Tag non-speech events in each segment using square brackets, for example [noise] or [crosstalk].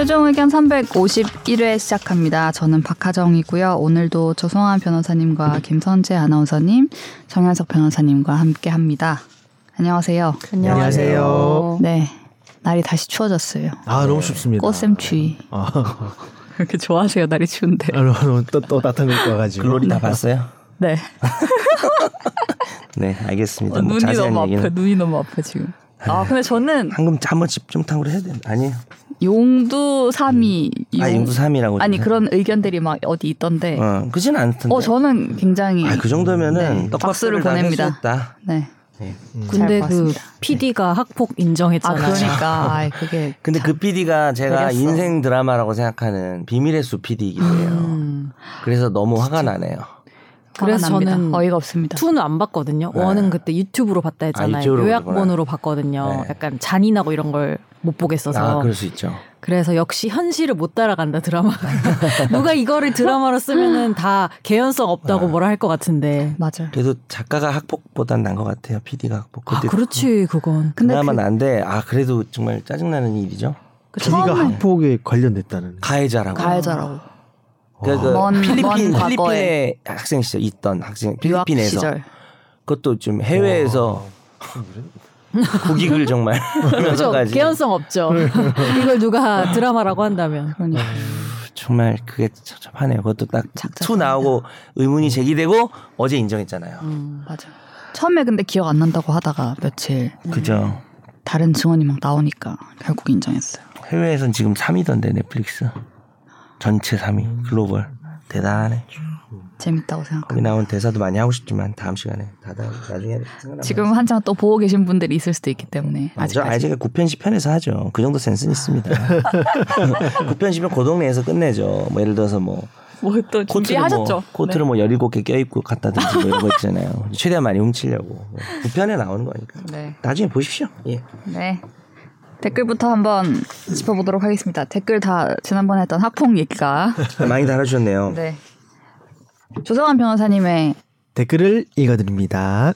최종 의견 351회 시작합니다. 저는 박하정이고요. 오늘도 조성환 변호사님과 김선재 아나운서님, 정현석 변호사님과 함께 합니다. 안녕하세요. 안녕하세요. 네. 날이 다시 추워졌어요. 아 너무 춥습니다. 꽃샘추위. 아, [laughs] 그렇게 좋아하세요, 날이 추운데. 아, 너무 또, 또 따뜻한 거 와가지고. 글로리 다 봤어요? 네. [laughs] 네, 알겠습니다. 어, 뭐 눈이 너무 얘기는 아파. 눈이 너무 아파 지금. 아, 근데 저는 한금 한번 집중탕으로 해야 되나? 아니에요. 용두 3위. 아, 용두 3위라고. 아니 그런 의견들이 막 어디 있던데. 어, 어, 그진 않던데. 저는 굉장히 아, 그 정도면은 네, 떡밥을 박수를 다 보냅니다. 네. 네. 근데 잘 그. PD가 학폭 아 인정했잖아요. 그러니까 아이, 그게 근데 그 PD가 제가 그랬어. 인생 드라마라고 생각하는 비밀의 숲 PD이기도 해요. 음. 그래서 너무 화가 나네요. 그래서 납니다. 저는 어이가 없습니다. 투는 안 봤거든요. 네. 원은 그때 유튜브로 봤다 했잖아요. 아, 유튜브로 요약본으로 봤거든요. 네. 약간 잔인하고 이런 걸 못 보겠어서. 아, 그럴 수 있죠. 그래서 역시 현실을 못 따라간다 드라마. [laughs] 누가 이거를 드라마로 쓰면은 다 개연성 없다고 아. 뭐라 할 것 같은데. 맞아요. 그래도 작가가 학폭보단 난 것 같아요. PD가 학폭. 아 그때 그렇지 그건. 근데 드라마 그, 난데 아 그래도 정말 짜증나는 일이죠. 그 PD가 처음에 학폭에 관련됐다는. 가해자라고. 가해자라고 그러니까 그 먼- 필리핀 먼. 필리핀에 학생 시절 있던 학생 필리핀에서 시절 그것도 좀 해외에서 국익을 [laughs] 정말 그죠 하면서까지 개연성 없죠. 이걸 누가 드라마라고 한다면. 그러니까 정말 그게 찝찝하네요. 그것도 딱 작작합니다. 투 나오고 의문이 제기되고 어제 인정했잖아요. 음. 맞아. 처음에 근데 기억 안 난다고 하다가 며칠 그죠? 다른 증언이 막 나오니까 결국 인정했어요. 해외에선 지금 3위던데 넷플릭스 전체 3위 글로벌 대단해. 재밌다고 생각합니다. 거기 나온 대사도 많이 하고 싶지만 다음 시간에 다다 나중에 지금 한창 또 보고 계신 분들이 있을 수도 있기 때문에 아, 저 아직까지. 아직은 9편 10편에서 하죠. 그 정도 센스는 있습니다. [laughs] 9편 10편 그 동네에서 끝내죠. 뭐 예를 들어서 뭐 뭐또 준비하셨죠? 뭐, 코트를 뭐 17개 껴입고 갖다든지 뭐 이런 거 있잖아요. 최대한 많이 훔치려고. 9편에 나오는 거니까. 네. 나중에 보십시오. 예. 네. 댓글부터 한번 짚어보도록 하겠습니다. 댓글 다 지난번에 했던 학폭 얘기가 [laughs] 많이 달아주셨네요. 네. 조성환 변호사님의 댓글을 읽어드립니다.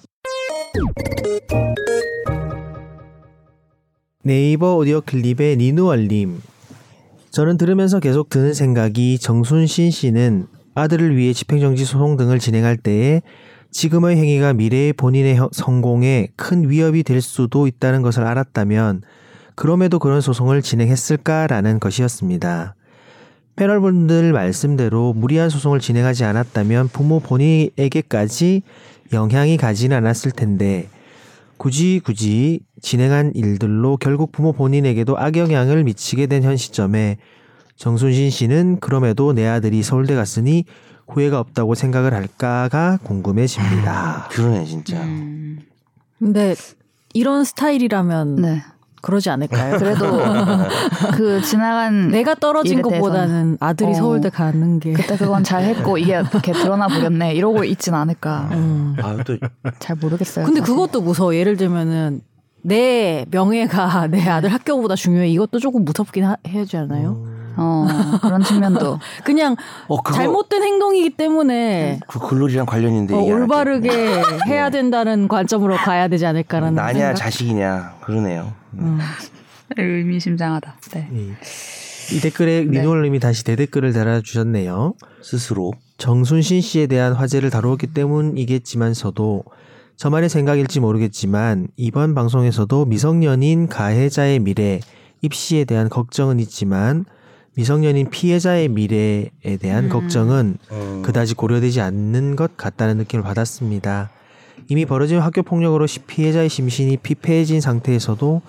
네이버 오디오 클립의 니누얼님. 저는 들으면서 계속 드는 생각이 정순신 씨는 아들을 위해 집행정지 소송 등을 진행할 때에 지금의 행위가 미래의 본인의 형- 성공에 큰 위협이 될 수도 있다는 것을 알았다면 그럼에도 그런 소송을 진행했을까라는 것이었습니다. 패널분들 말씀대로 무리한 소송을 진행하지 않았다면 부모 본인에게까지 영향이 가지는 않았을 텐데 굳이 굳이 진행한 일들로 결국 부모 본인에게도 악영향을 미치게 된 현 시점에 정순신 씨는 그럼에도 내 아들이 서울대 갔으니 후회가 없다고 생각을 할까가 궁금해집니다. 그러네 진짜. 음, 근데 이런 스타일이라면 네. 그러지 않을까요? [laughs] 그래도 그 지나간 내가 떨어진 것보다는 아들이 어. 서울대 가는 게. 그때 그건 잘 했고 이게 이렇게 드러나 버렸네 이러고 있진 않을까 음. 아 또 잘 모르겠어요. 근데 사실. 그것도 무서워. 예를 들면은 내 명예가 [laughs] 내 아들 학교보다 중요해. 이것도 조금 무섭긴 하, 해야지 않아요? 어 그런 측면도 [laughs] 그냥 어, 그거- 잘못된 행동이기 때문에 그 글로리랑 관련 있는데 어. 올바르게 해야 된다는 관점으로 가야 되지 않을까라는 나냐 생각. 자식이냐 그러네요. 음. 의미심장하다. 네. 이 댓글에 리노얼님이 다시 대댓글을 달아주셨네요. 스스로 정순신 씨에 대한 화제를 다루었기 때문이겠지만서도 저만의 생각일지 모르겠지만 이번 방송에서도 미성년인 가해자의 미래, 입시에 대한 걱정은 있지만 미성년인 피해자의 미래에 대한 음. 걱정은 음, 그다지 고려되지 않는 것 같다는 느낌을 받았습니다. 이미 벌어진 학교 폭력으로 시- 피해자의 심신이 피폐해진 상태에서도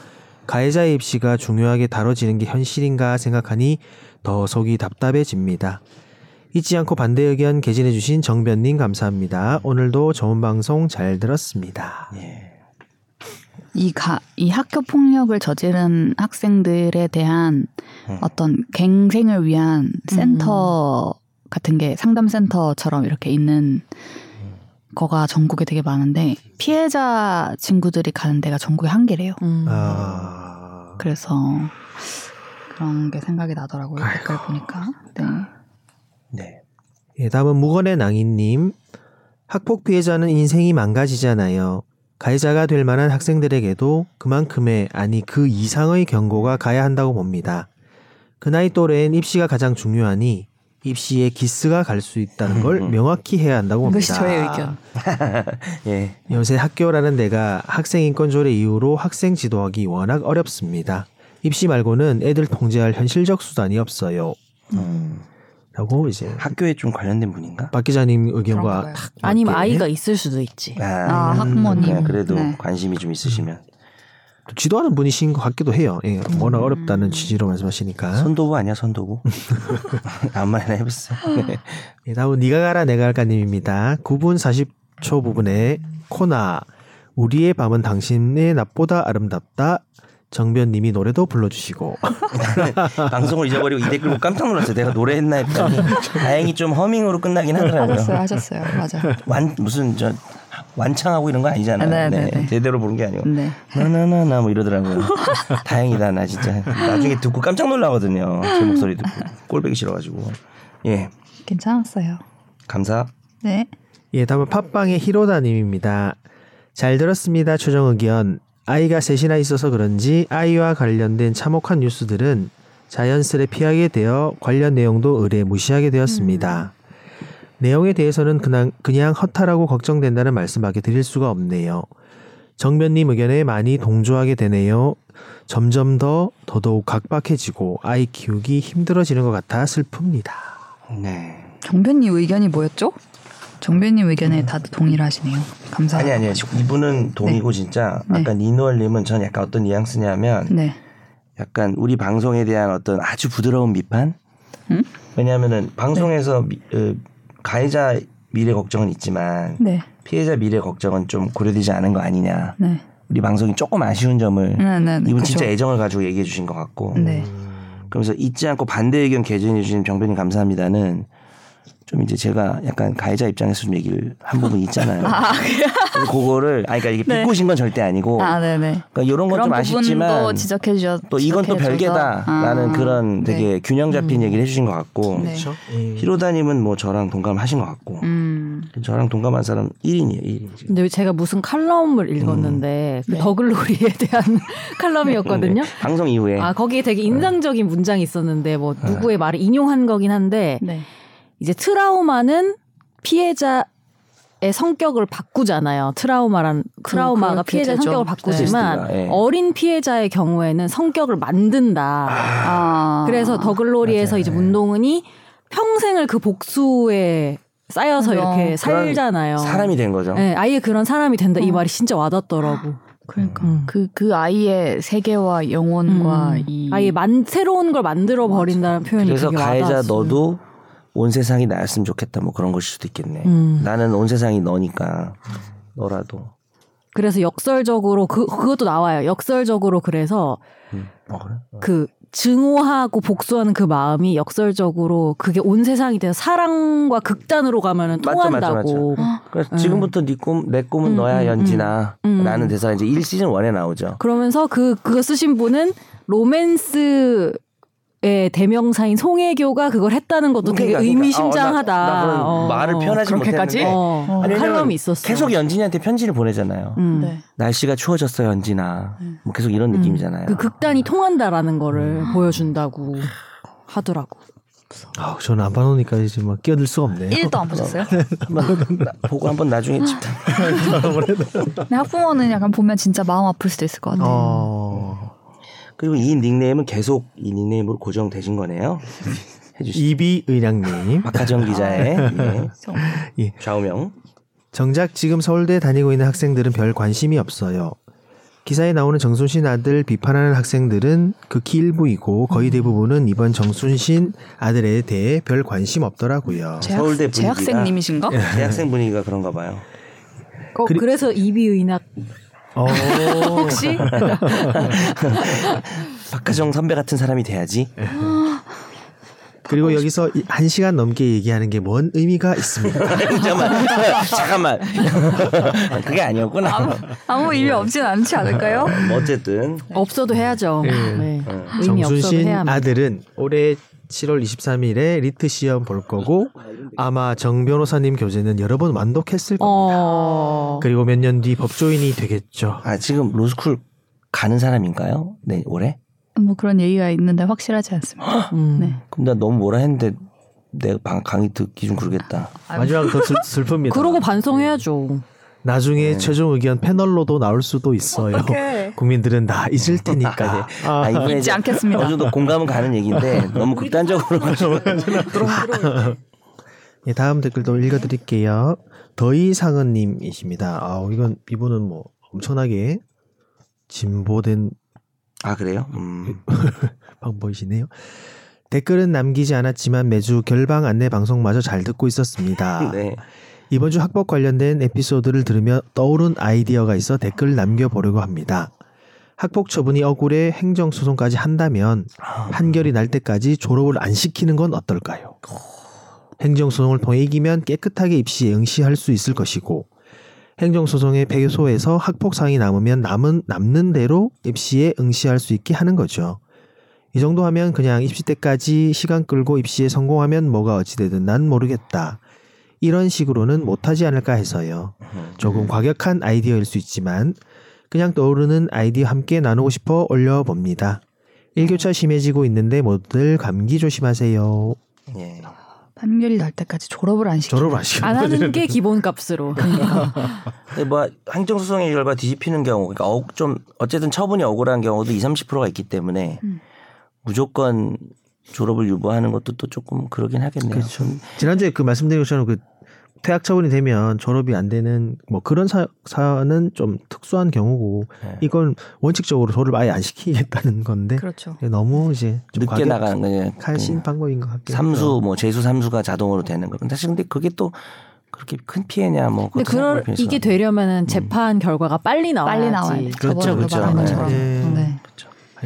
가해자의 입시가 중요하게 다뤄지는 게 현실인가 생각하니 더 속이 답답해집니다. 잊지 않고 반대 의견 개진해주신 정변님 감사합니다. 오늘도 좋은 방송 잘 들었습니다. 예. 이, 가, 이 학교 폭력을 저지른 학생들에 대한 음. 어떤 갱생을 위한 센터 같은 게 상담센터처럼 이렇게 있는 거가 전국에 되게 많은데 피해자 친구들이 가는 데가 전국에 한 개래요. 음. 아, 그래서 그런 게 생각이 나더라고요. 댓글 보니까. 네. 네. 예, 다음은 무건의 낭인님. 학폭 피해자는 인생이 망가지잖아요. 가해자가 될 만한 학생들에게도 그만큼의 아니 그 이상의 경고가 가야 한다고 봅니다. 그 나이 또래엔 입시가 가장 중요하니 입시에 기스가 갈 수 있다는 걸 음. [laughs] 명확히 해야 한다고 봅니다. 이것이 저의 의견. [laughs] 예. 요새 학교라는 데가 학생 인권 조례 이후로 학생 지도하기 워낙 어렵습니다. 입시 말고는 애들 통제할 현실적 수단이 없어요. 음. 라고 이제 학교에 좀 관련된 분인가? 박 기자님 의견과. 탁 아니면 맞게 아이가 있을 수도 있지. 아, 학부모님. 그냥 그래도 네. 관심이 좀 있으시면 또 지도하는 분이신 것 같기도 해요. 예, 워낙 음. 어렵다는 취지로 말씀하시니까. 선도부 아니야 선도부? [laughs] [laughs] 아무 말이나 해보세요. 네. 예, 다음 니가 가라 내가 갈까님입니다. 9분 40초 부분에 코나 우리의 밤은 당신의 낮보다 아름답다. 정변님이 노래도 불러주시고 [laughs] 방송을 잊어버리고 이 댓글 보고 깜짝 놀랐어요. 내가 노래했나 했더니 다행히 좀 허밍으로 끝나긴 하더라고요. 하셨어요, 하셨어요. 맞아. 완 무슨 저 완창하고 이런 거 아니잖아요. 네, 네, 네. 제대로 부른 게 아니고 네. 나나나나 뭐 이러더라고요. 다행이다 나 진짜 나중에 듣고 깜짝 놀라거든요. 제 목소리 듣고 꼴배기 싫어가지고 예 괜찮았어요. 감사. 네. 예, 다음은 팟빵의 히로다님입니다. 잘 들었습니다. 최종 의견. 아이가 셋이나 있어서 그런지 아이와 관련된 참혹한 뉴스들은 자연스레 피하게 되어 관련 내용도 의뢰 무시하게 되었습니다. 내용에 대해서는 그냥, 그냥 허탈하고 걱정된다는 말씀밖에 드릴 수가 없네요. 정변님 의견에 많이 동조하게 되네요. 점점 더 더더욱 각박해지고 아이 키우기 힘들어지는 것 같아 슬픕니다. 네. 정변님 의견이 뭐였죠? 정변님 의견에 다들 동의를 하시네요. 아니 감사합니다. 아니요. 이분은 동이고 진짜 네. 아까 니노얼님은 전 약간 어떤 뉘앙스냐면 네. 약간 우리 방송에 대한 어떤 아주 부드러운 비판. 음? 왜냐하면은 방송에서 미- 어, 가해자 미래 걱정은 있지만 네. 피해자 미래 걱정은 좀 고려되지 않은 거 아니냐. 네. 우리 방송이 조금 아쉬운 점을 네, 네, 네. 이분 그쵸. 진짜 애정을 가지고 얘기해 주신 것 같고. 네. 그러면서 잊지 않고 반대 의견 개진해 주신 정변님 감사합니다는 좀 이제 제가 약간 가해자 입장에서 좀 얘기를 한 부분 있잖아요. [laughs] 그래서 그거를 아니 그러니까 이게 네. 비꼬신 건 절대 아니고 아, 네, 네. 그러니까 이런 건 좀 아쉽지만 지적해 주셨. 또 이건 또 별개다라는 그런 되게 균형 잡힌 얘기를 해주신 것 같고 네. 그렇죠? 예. 히로다님은 뭐 저랑 동감하신 것 같고 음. 저랑 동감한 사람 1인이에요 1인 지금. 근데 제가 무슨 칼럼을 읽었는데 그 네. 더글로리에 [laughs] 대한 칼럼이었거든요. 네. 방송 이후에 아 거기에 되게 인상적인 문장이 있었는데 뭐 누구의 말을 인용한 거긴 한데 네. 이제 트라우마는 피해자 의 성격을 바꾸잖아요. 트라우마란 트라우마가 그렇게 피해자의 되죠. 성격을 바꾸지만 네. 예. 어린 피해자의 경우에는 성격을 만든다. 아. 그래서 더글로리에서 맞아요. 이제 문동은이 평생을 그 복수에 쌓여서 그럼. 이렇게 살잖아요. 사람이 된 거죠. 네, 아예 그런 사람이 된다. 이 어. 말이 진짜 와닿더라고. 그러니까 음. 그그 아이의 세계와 영혼과 음. 이 아예 만 새로운 걸 만들어 버린다는 표현이 그래서 되게 가해자 와닿았어요. 너도 온 세상이 나였으면 좋겠다 뭐 그런 것일 수도 있겠네. 음. 나는 온 세상이 너니까 너라도. 그래서 역설적으로 그 그것도 나와요. 역설적으로 그래서 음. 어 그래? 그 증오하고 복수하는 그 마음이 역설적으로 그게 온 세상이 돼서 사랑과 극단으로 가면은 맞죠, 맞죠, 통한다고. 그래서 음. 지금부터 네 꿈, 내 꿈은 음, 너야 음, 연진아 음. 라는 대사가 이제 1시즌 1에 나오죠. 그러면서 그 그거 쓰신 분은 로맨스 의 대명사인 송혜교가 그걸 했다는 것도 되게 의미심장하다. 아, 나, 나 그런 어. 말을 표현하지 그렇게까지? 못했는데 어, 어. 아니, 칼럼이 있었어. 계속 연진이한테 편지를 보내잖아요. 음. 네. 날씨가 추워졌어 연진아. 뭐 계속 이런 느낌이잖아요. 그 극단이 통한다라는 거를 보여준다고 하더라고. 아, 저는 안 봐놓으니까 이제 막 끼어들 수가 없네요. 1도 안 보셨어요? [laughs] 나- 보고 한번 나중에 집 [laughs] 근데 학부모는 약간 보면 진짜 마음 아플 수도 있을 것 같아요. 어, 그리고 이 닉네임은 계속 이 닉네임으로 고정되신 거네요. [laughs] 해주시죠. 이비의량님. 박하정 기자의 네. [laughs] 예. 좌우명. 정작 지금 서울대 다니고 있는 학생들은 별 관심이 없어요. 기사에 나오는 정순신 아들 비판하는 학생들은 극히 일부이고 거의 대부분은 이번 정순신 아들에 대해 별 관심 없더라고요. 재학, 서울대 분위기가- 재학생님이신가? 대학생 분위기가 그런가 봐요. 어, 그리- 그래서 이비의낙 어, [laughs] 혹시? [laughs] 박하정 선배 같은 사람이 돼야지. [laughs] 그리고 여기서 이- 한 시간 넘게 얘기하는 게 뭔 의미가 있습니까? 잠깐만, 잠깐만. 그게 아니었구나. 아무 의미 없진 않지 않을까요? 뭐 어쨌든 없어도 해야죠. 예. 네. 의미 없어도 정순신 해야 합니다. 아들은 올해 7월 23일에 LEET 시험 볼 거고 아마 정 변호사님 교재는 여러 번 완독했을 겁니다. 어. 그리고 몇 년 뒤 법조인이 되겠죠. 아 지금 로스쿨 가는 사람인가요? 네 올해? 뭐 그런 얘기가 있는데 확실하지 않습니다. 음. 네. 그럼 나 너무 뭐라 했는데 내가 방- 강의 듣기 좀 그러겠다. 마지막 더 슬, 슬픕니다. 그러고 반성해야죠. 나중에 네. 최종 의견 패널로도 나올 수도 있어요. [laughs] 국민들은 다 잊을 테니까. 아, 이번에 잊지 이제 않겠습니다. 어느 정도 공감은 가는 얘기인데 [laughs] 너무 극단적으로 예, 다음 댓글도 읽어드릴게요. 더이상은님이십니다. 아, 이건 이분은 뭐 엄청나게 진보된 아 그래요? 음. [laughs] 방법이시네요. 댓글은 남기지 않았지만 매주 결방 안내 방송마저 잘 듣고 있었습니다. 네. 이번 주 학법 관련된 에피소드를 들으며 떠오른 아이디어가 있어 댓글 남겨보려고 합니다. 학폭 처분이 억울해 행정소송까지 한다면 판결이 날 때까지 졸업을 안 시키는 건 어떨까요? 행정소송을 통해 이기면 깨끗하게 입시에 응시할 수 있을 것이고 행정소송의 패소에서 학폭상이 남으면 남은 남는 대로 입시에 응시할 수 있게 하는 거죠. 이 정도 하면 그냥 입시 때까지 시간 끌고 입시에 성공하면 뭐가 어찌되든 난 모르겠다. 이런 식으로는 못하지 않을까 해서요. 조금 과격한 아이디어일 수 있지만 그냥 떠오르는 아이디어 함께 나누고 싶어 올려봅니다. 일교차 심해지고 있는데 모두들 감기 조심하세요. 예. 판결이 날 때까지 졸업을 안 시키는 졸업 하시고 안 하는 게 [laughs] 기본값으로. 근데 [laughs] 뭐 행정소송의 결과 뒤집히는 경우, 그러니까 억- 좀 어쨌든 처분이 억울한 경우도 2, 30%가 있기 때문에 음. 무조건 졸업을 유보하는 것도 또 조금 그러긴 하겠네요. 그렇죠. 지난주에 그 말씀드린 것처럼 그 퇴학 처분이 되면 졸업이 안 되는 뭐 그런 사, 사는 좀 특수한 경우고 네. 이건 원칙적으로 졸업 아예 안 시키겠다는 건데 그렇죠. 너무 이제 좀 늦게 나가는 거예요. 칼신 방법인 것 같긴 삼수 뭐 재수 삼수가 자동으로 되는 거. 사실 근데 그게 또 그렇게 큰 피해냐 뭐. 근데 그럴 이게. 되려면은 재판 결과가 빨리 나와야지. 빨리 나와야 돼. 그렇죠, 그렇죠. 네. 것처럼. 네.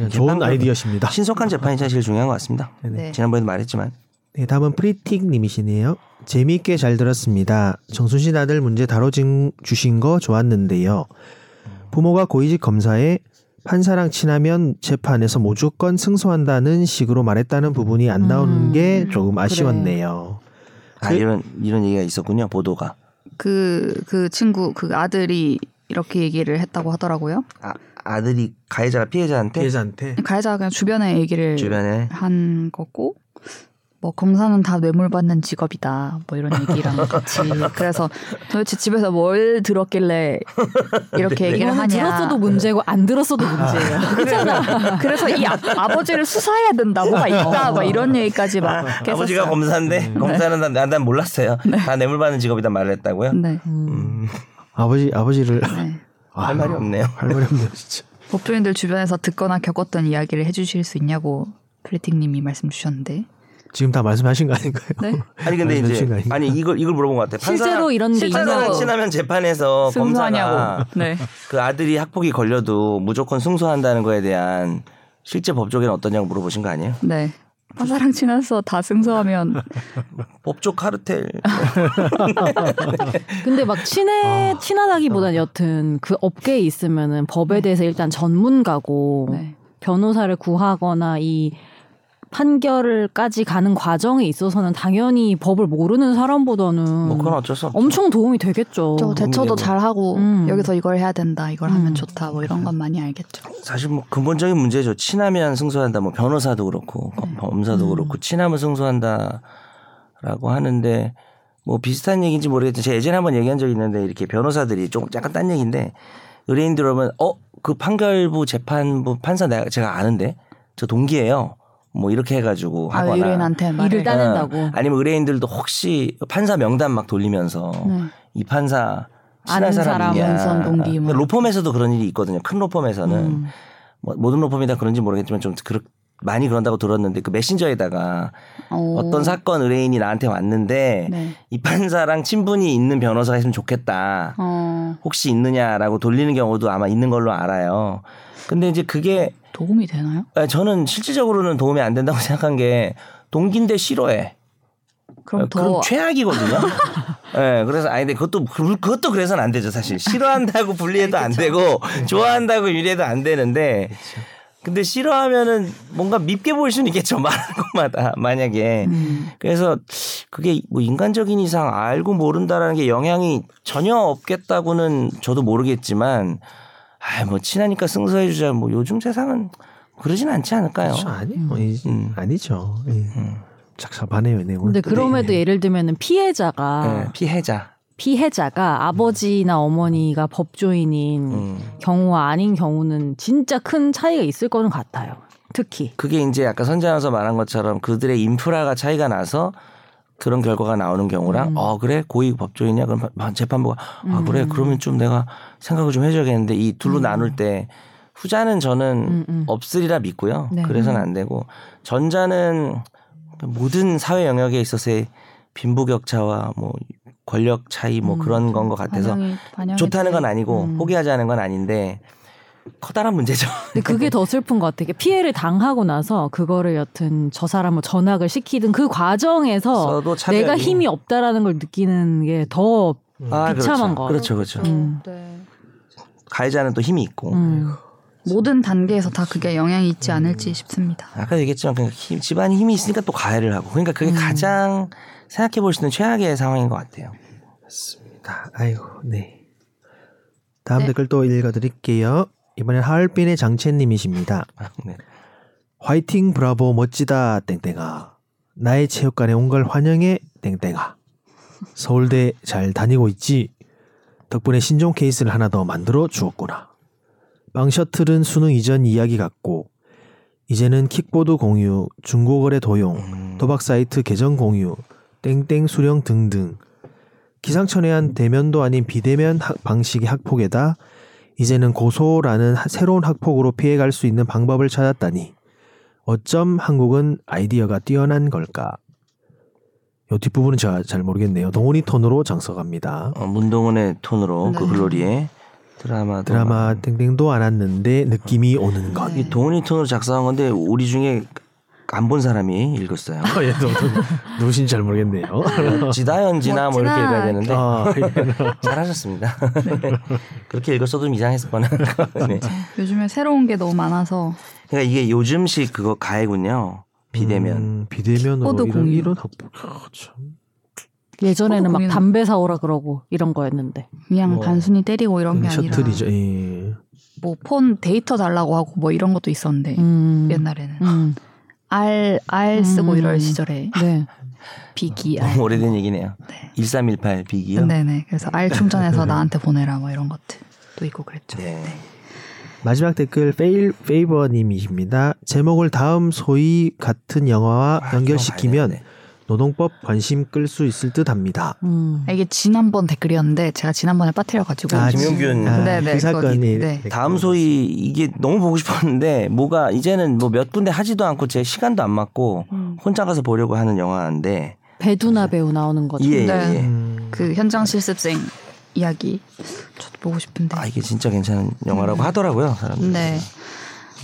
네. 좋은 아이디어십니다. 신속한 재판이 제일 중요한 것 같습니다. 네. 지난번에도 말했지만 네, 다음은 프리틱 님이시네요. 재미있게 잘 들었습니다. 정순신 아들 문제 다뤄주신 거 좋았는데요. 부모가 고위직 검사에 판사랑 친하면 재판에서 무조건 승소한다는 식으로 말했다는 부분이 안 나오는 음, 게 조금 아쉬웠네요. 아 그- 이런 이런 얘기가 있었군요 보도가. 그, 그 친구, 그 아들이 이렇게 얘기를 했다고 하더라고요. 아 아들이 가해자가 피해자한테 피해자한테 가해자가 그냥 주변에 얘기를 주변에 한 거고, 뭐 검사는 다 뇌물 받는 직업이다. 뭐 이런 얘기랑 [laughs] 같이. 그래서 도대체 집에서 뭘 들었길래 이렇게 얘기를 이거는 하냐. 들었어도 문제고 안 들었어도 문제예요. 그래서, 그래서 이 아, 아버지를 수사해야 된다. 뭐가 있다. 뭐 이런 얘기까지 막 아버지가 했었어요. 검사인데 검사는 난, 난 몰랐어요. 다 뇌물 받는 직업이다 말을 했다고요? 네. 음, 아버지 아버지를 네. 아, 할 말이 없네요. 할 말이 없네요 진짜. 법조인들 주변에서 듣거나 겪었던 이야기를 해주실 수 있냐고 플리팅님이 말씀 주셨는데. 지금 다 말씀하신 거 아닌가요? 네. [laughs] 아니 근데 이제? 아니 이걸 이걸 물어본 것 같아. 실제로 이런 판사랑. 친하면 재판에서 검사가 승소하냐고. 네. 그 아들이 학폭이 걸려도 무조건 승소한다는 거에 대한 실제 법조계는 어떠냐고 물어보신 거 아니에요? 네. 판사랑 친해서 다 승소하면 [laughs] 법조 카르텔. [laughs] 근데 막 친해 친하다기보단 여튼 그 업계에 있으면은 법에 대해서 일단 전문가고 네. 변호사를 구하거나 이 판결을까지 가는 과정에 있어서는 당연히 법을 모르는 사람보다는 뭐 그건 어쩔 수 없죠. 엄청 도움이 되겠죠. 저 대처도 잘 하고 음. 여기서 이걸 해야 된다. 이걸 음. 하면 좋다. 뭐 이런 건 많이 알겠죠. 사실 뭐 근본적인 문제죠. 친하면 승소한다. 뭐 변호사도 그렇고 네. 검사도 음. 그렇고 친하면 승소한다라고 하는데 뭐 비슷한 얘기인지 모르겠지만 제가 예전에 한번 얘기한 적이 있는데 이렇게 변호사들이 좀 약간 딴 얘기인데 의뢰인들 오면 어 그 판결부 재판부 판사 내가 제가 아는데 저 동기예요. 뭐 이렇게 해가지고 아, 하거나 말을. 일을 따낸다고. 어, 아니면 의뢰인들도 혹시 판사 명단 막 돌리면서 네. 이 판사 친한 아는 사람, 사람이냐. 동기 뭐. 로펌에서도 그런 일이 있거든요. 큰 로펌에서는 음. 뭐 모든 로펌이 다 그런지 모르겠지만 좀 그렇, 많이 그런다고 들었는데 그 메신저에다가 어. 어떤 사건 의뢰인이 나한테 왔는데 네. 이 판사랑 친분이 있는 변호사가 있으면 좋겠다. 어, 혹시 있느냐라고 돌리는 경우도 아마 있는 걸로 알아요. 근데 이제 그게 도움이 되나요? 아, 저는 실질적으로는 도움이 안 된다고 [laughs] 생각한 게 동기인데 싫어해. 그럼 어, 더 그럼 최악이거든요. [laughs] 예, 그래서 아니 근데 그것도 그- 그것도 그래서는 안 되죠 사실. 싫어한다고 [laughs] 분리해도 안 되고 좋아한다고 유리해도 안 되는데. 근데 싫어하면은 뭔가 밉게 보일 수는 있겠죠 [laughs] 말하는 것마다 만약에. 음. 그래서 그게 뭐 인간적인 이상 알고 모른다라는 게 영향이 전혀 없겠다고는 저도 모르겠지만, 아, 뭐 친하니까 승소해주자. 뭐 요즘 세상은 그러진 않지 않을까요? 그렇죠. 아니, 뭐 이- 음. 아니죠. 예. 음. 착잡하네요, 내용은. 근데 그럼에도 예를 들면은 피해자가 네, 피해자. 피해자가 아버지나 어머니가 법조인인 음. 경우와 아닌 경우는 진짜 큰 차이가 있을 거는 같아요. 특히. 그게 이제 아까 선재아나운서 말한 것처럼 그들의 인프라가 차이가 나서 그런 결과가 나오는 경우랑 음. 어 그래 고위 법조인이야 그럼 바- 재판부가 아 음. 그래 그러면 좀 내가 생각을 좀 해줘야겠는데 이 둘로 나눌 때 후자는 저는 음, 음. 없으리라 믿고요 네. 그래서는 안 되고 전자는 모든 사회 영역에 있어서의 빈부격차와 뭐 권력 차이 뭐 음. 그런 건 것 같아서 반영이, 좋다는 건 돼. 아니고 음. 포기하자는 건 아닌데 커다란 문제죠. 근데 그게 더 슬픈 것 같아요. 피해를 당하고 나서 그거를 여튼 저 사람을 전학을 시키든 그 과정에서 내가 힘이 없다라는 걸 느끼는 게더 아, 비참한 그렇죠. 거. 그렇죠, 그렇죠. 음. 네. 가해자는 또 힘이 있고 음. 모든 단계에서 다 그게 영향이 있지 않을지 싶습니다. 아까 얘기했지만 그냥 힘, 집안이 힘이 있으니까 또 가해를 하고 그러니까 그게 가장 생각해 볼 수 있는 최악의 상황인 것 같아요. 맞습니다. 아이고, 네. 다음 네. 댓글 또 읽어드릴게요. 이번엔 하얼빈의 장채님이십니다. 네. 화이팅 브라보 멋지다 땡땡아. 나의 체육관에 온 걸 환영해 땡땡아. 서울대 잘 다니고 있지? 덕분에 신종 케이스를 하나 더 만들어 주었구나. 빵 셔틀은 수능 이전 이야기 같고 이제는 킥보드 공유, 중고거래 도용, 음, 도박 사이트 계정 공유, 땡땡 수령 등등 기상천외한 대면도 아닌 비대면 학- 방식의 학폭에다 이제는 고소라는 하- 새로운 학폭으로 피해갈 수 있는 방법을 찾았다니 어쩜 한국은 아이디어가 뛰어난 걸까? 요 뒷부분은 제가 잘 모르겠네요. 동훈이 톤으로 장석합니다. 어, 문동은의 톤으로 그 네. 글로리에 드라마 드라마 땡땡도 안 왔는데 느낌이 오는 것. 네. 이 동은이 톤으로 작성한 건데 우리 중에 안 본 사람이 읽었어요. 아, 예, 누구신지 잘 모르겠네요. [laughs] 지다 연지나 뭐 이렇게 멋지다. 읽어야 되는데 아, [laughs] 잘하셨습니다. [laughs] 그렇게 읽었어도 좀 이상했을 뻔한. 네. 요즘에 새로운 게 너무 많아서 그러니까 이게 요즘식 그거 가해군요. 비대면. 음, 비대면으로 코드 이런, 공유. 이런 학폭. 아, 참. 예전에는 막 고민은- 담배 사오라 그러고 이런 거였는데. 그냥 뭐, 단순히 때리고 이런 게 음, 아니라 셔틀이죠. 예. 뭐폰 데이터 달라고 하고 뭐 이런 것도 있었는데 음. 옛날에는 음. 알 알 쓰고 음. 이럴 시절에 네. [laughs] 비기 너무 오래된 얘기네요. 네. 1318 비기요. 네네 그래서 R 충전해서 [laughs] 나한테 보내라 뭐 이런 것들도 있고 그랬죠. 네. 마지막 댓글 페일 페이버님이십니다. 제목을 다음 소위 같은 영화와 아, 연결시키면 되는데. 노동법 관심 끌 수 있을 듯합니다. 음. 이게 지난번 댓글이었는데 제가 지난번에 빠뜨려가지고 아, 김용균. 아, 네네, 그 사건이 거기, 네. 다음 소위 이게 너무 보고 싶었는데 뭐가 이제는 뭐 몇 군데 하지도 않고 제 시간도 안 맞고 음. 혼자 가서 보려고 하는 영화인데 배두나 배우 나오는 거죠. 예, 예, 네. 예. 음, 그 현장 실습생 이야기 저도 보고 싶은데 아 이게 진짜 괜찮은 영화라고 하더라고요 사람들. 네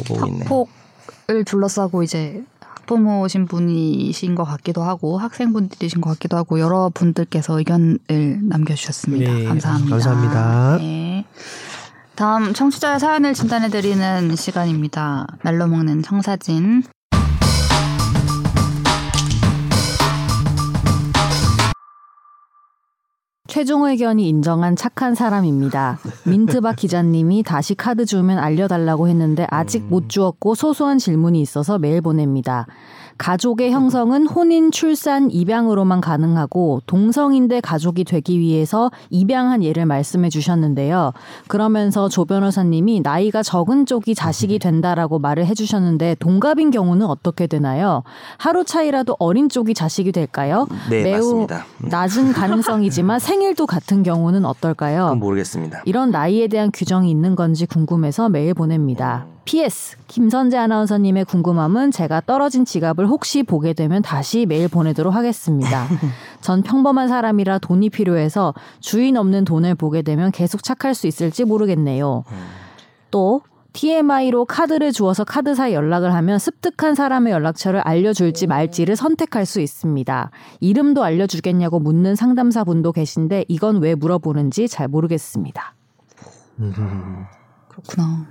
보고 있네. 학폭을 둘러싸고 이제 학부모신 분이신 것 같기도 하고 학생분들이신 것 같기도 하고 여러 분들께서 의견을 남겨주셨습니다. 네, 감사합니다. 감사합니다. 네. 다음 청취자의 사연을 진단해드리는 시간입니다. 날로 먹는 청사진. 최종 의견이 인정한 착한 사람입니다. 민트박 기자님이 다시 카드 주면 알려달라고 했는데 아직 못 주었고 소소한 질문이 있어서 메일 보냅니다. 가족의 형성은 혼인, 출산, 입양으로만 가능하고 동성인데 가족이 되기 위해서 입양한 예를 말씀해 주셨는데요. 그러면서 조 변호사님이 나이가 적은 쪽이 자식이 된다라고 말을 해 주셨는데 동갑인 경우는 어떻게 되나요? 하루 차이라도 어린 쪽이 자식이 될까요? 네 매우 맞습니다. 낮은 가능성이지만 생 일도 같은 경우는 어떨까요? 모르겠습니다. 이런 나이에 대한 규정이 있는 건지 궁금해서 메일 보냅니다. PS 김선재 아나운서님의 궁금함은 제가 떨어진 지갑을 혹시 보게 되면 다시 메일 보내도록 하겠습니다. [laughs] 전 평범한 사람이라 돈이 필요해서 주인 없는 돈을 보게 되면 계속 착할 수 있을지 모르겠네요. 또 TMI로 카드를 주어서 카드사에 연락을 하면 습득한 사람의 연락처를 알려줄지 말지를 선택할 수 있습니다. 이름도 알려주겠냐고 묻는 상담사분도 계신데 이건 왜 물어보는지 잘 모르겠습니다. 음, 그렇구나.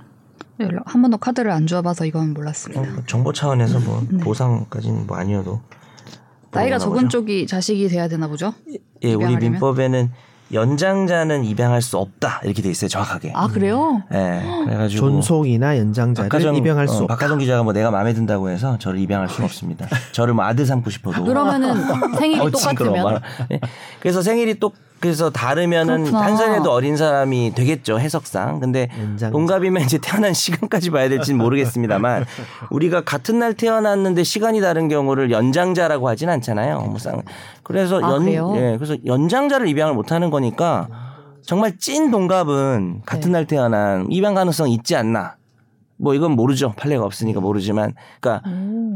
한 번도 카드를 안 주워봐서 이건 몰랐습니다. 어, 뭐 정보 차원에서 뭐 네. 보상까지는 뭐 아니어도 나이가 적은 보죠. 쪽이 자식이 돼야 되나 보죠? 예, 우리 입양하려면? 민법에는 연장자는 입양할 수 없다 이렇게 돼 있어요 정확하게. 아 그래요? 예, 그래가지고 존속이나 연장자를 박하정, 입양할 수 어, 없다. 박하정 기자가 뭐 내가 마음에 든다고 해서 저를 입양할 수는 없습니다. 저를 뭐 아들 삼고 싶어도. 그러면은 생일이 어. 똑같으면 말- 네. 그래서 생일이 또 그래서 다르면은 그렇구나. 한 살에도 어린 사람이 되겠죠 해석상. 근데 연장자. 동갑이면 이제 태어난 시간까지 봐야 될지는 모르겠습니다만 우리가 같은 날 태어났는데 시간이 다른 경우를 연장자라고 하진 않잖아요. 뭐 쌍- 그래서 아, 연 그래요? 예, 그래서 연장자를 입양을 못 하는 거니까 정말 찐 동갑은 같은 네. 날 태어난 입양 가능성 있지 않나. 뭐 이건 모르죠. 판례가 없으니까 모르지만 그러니까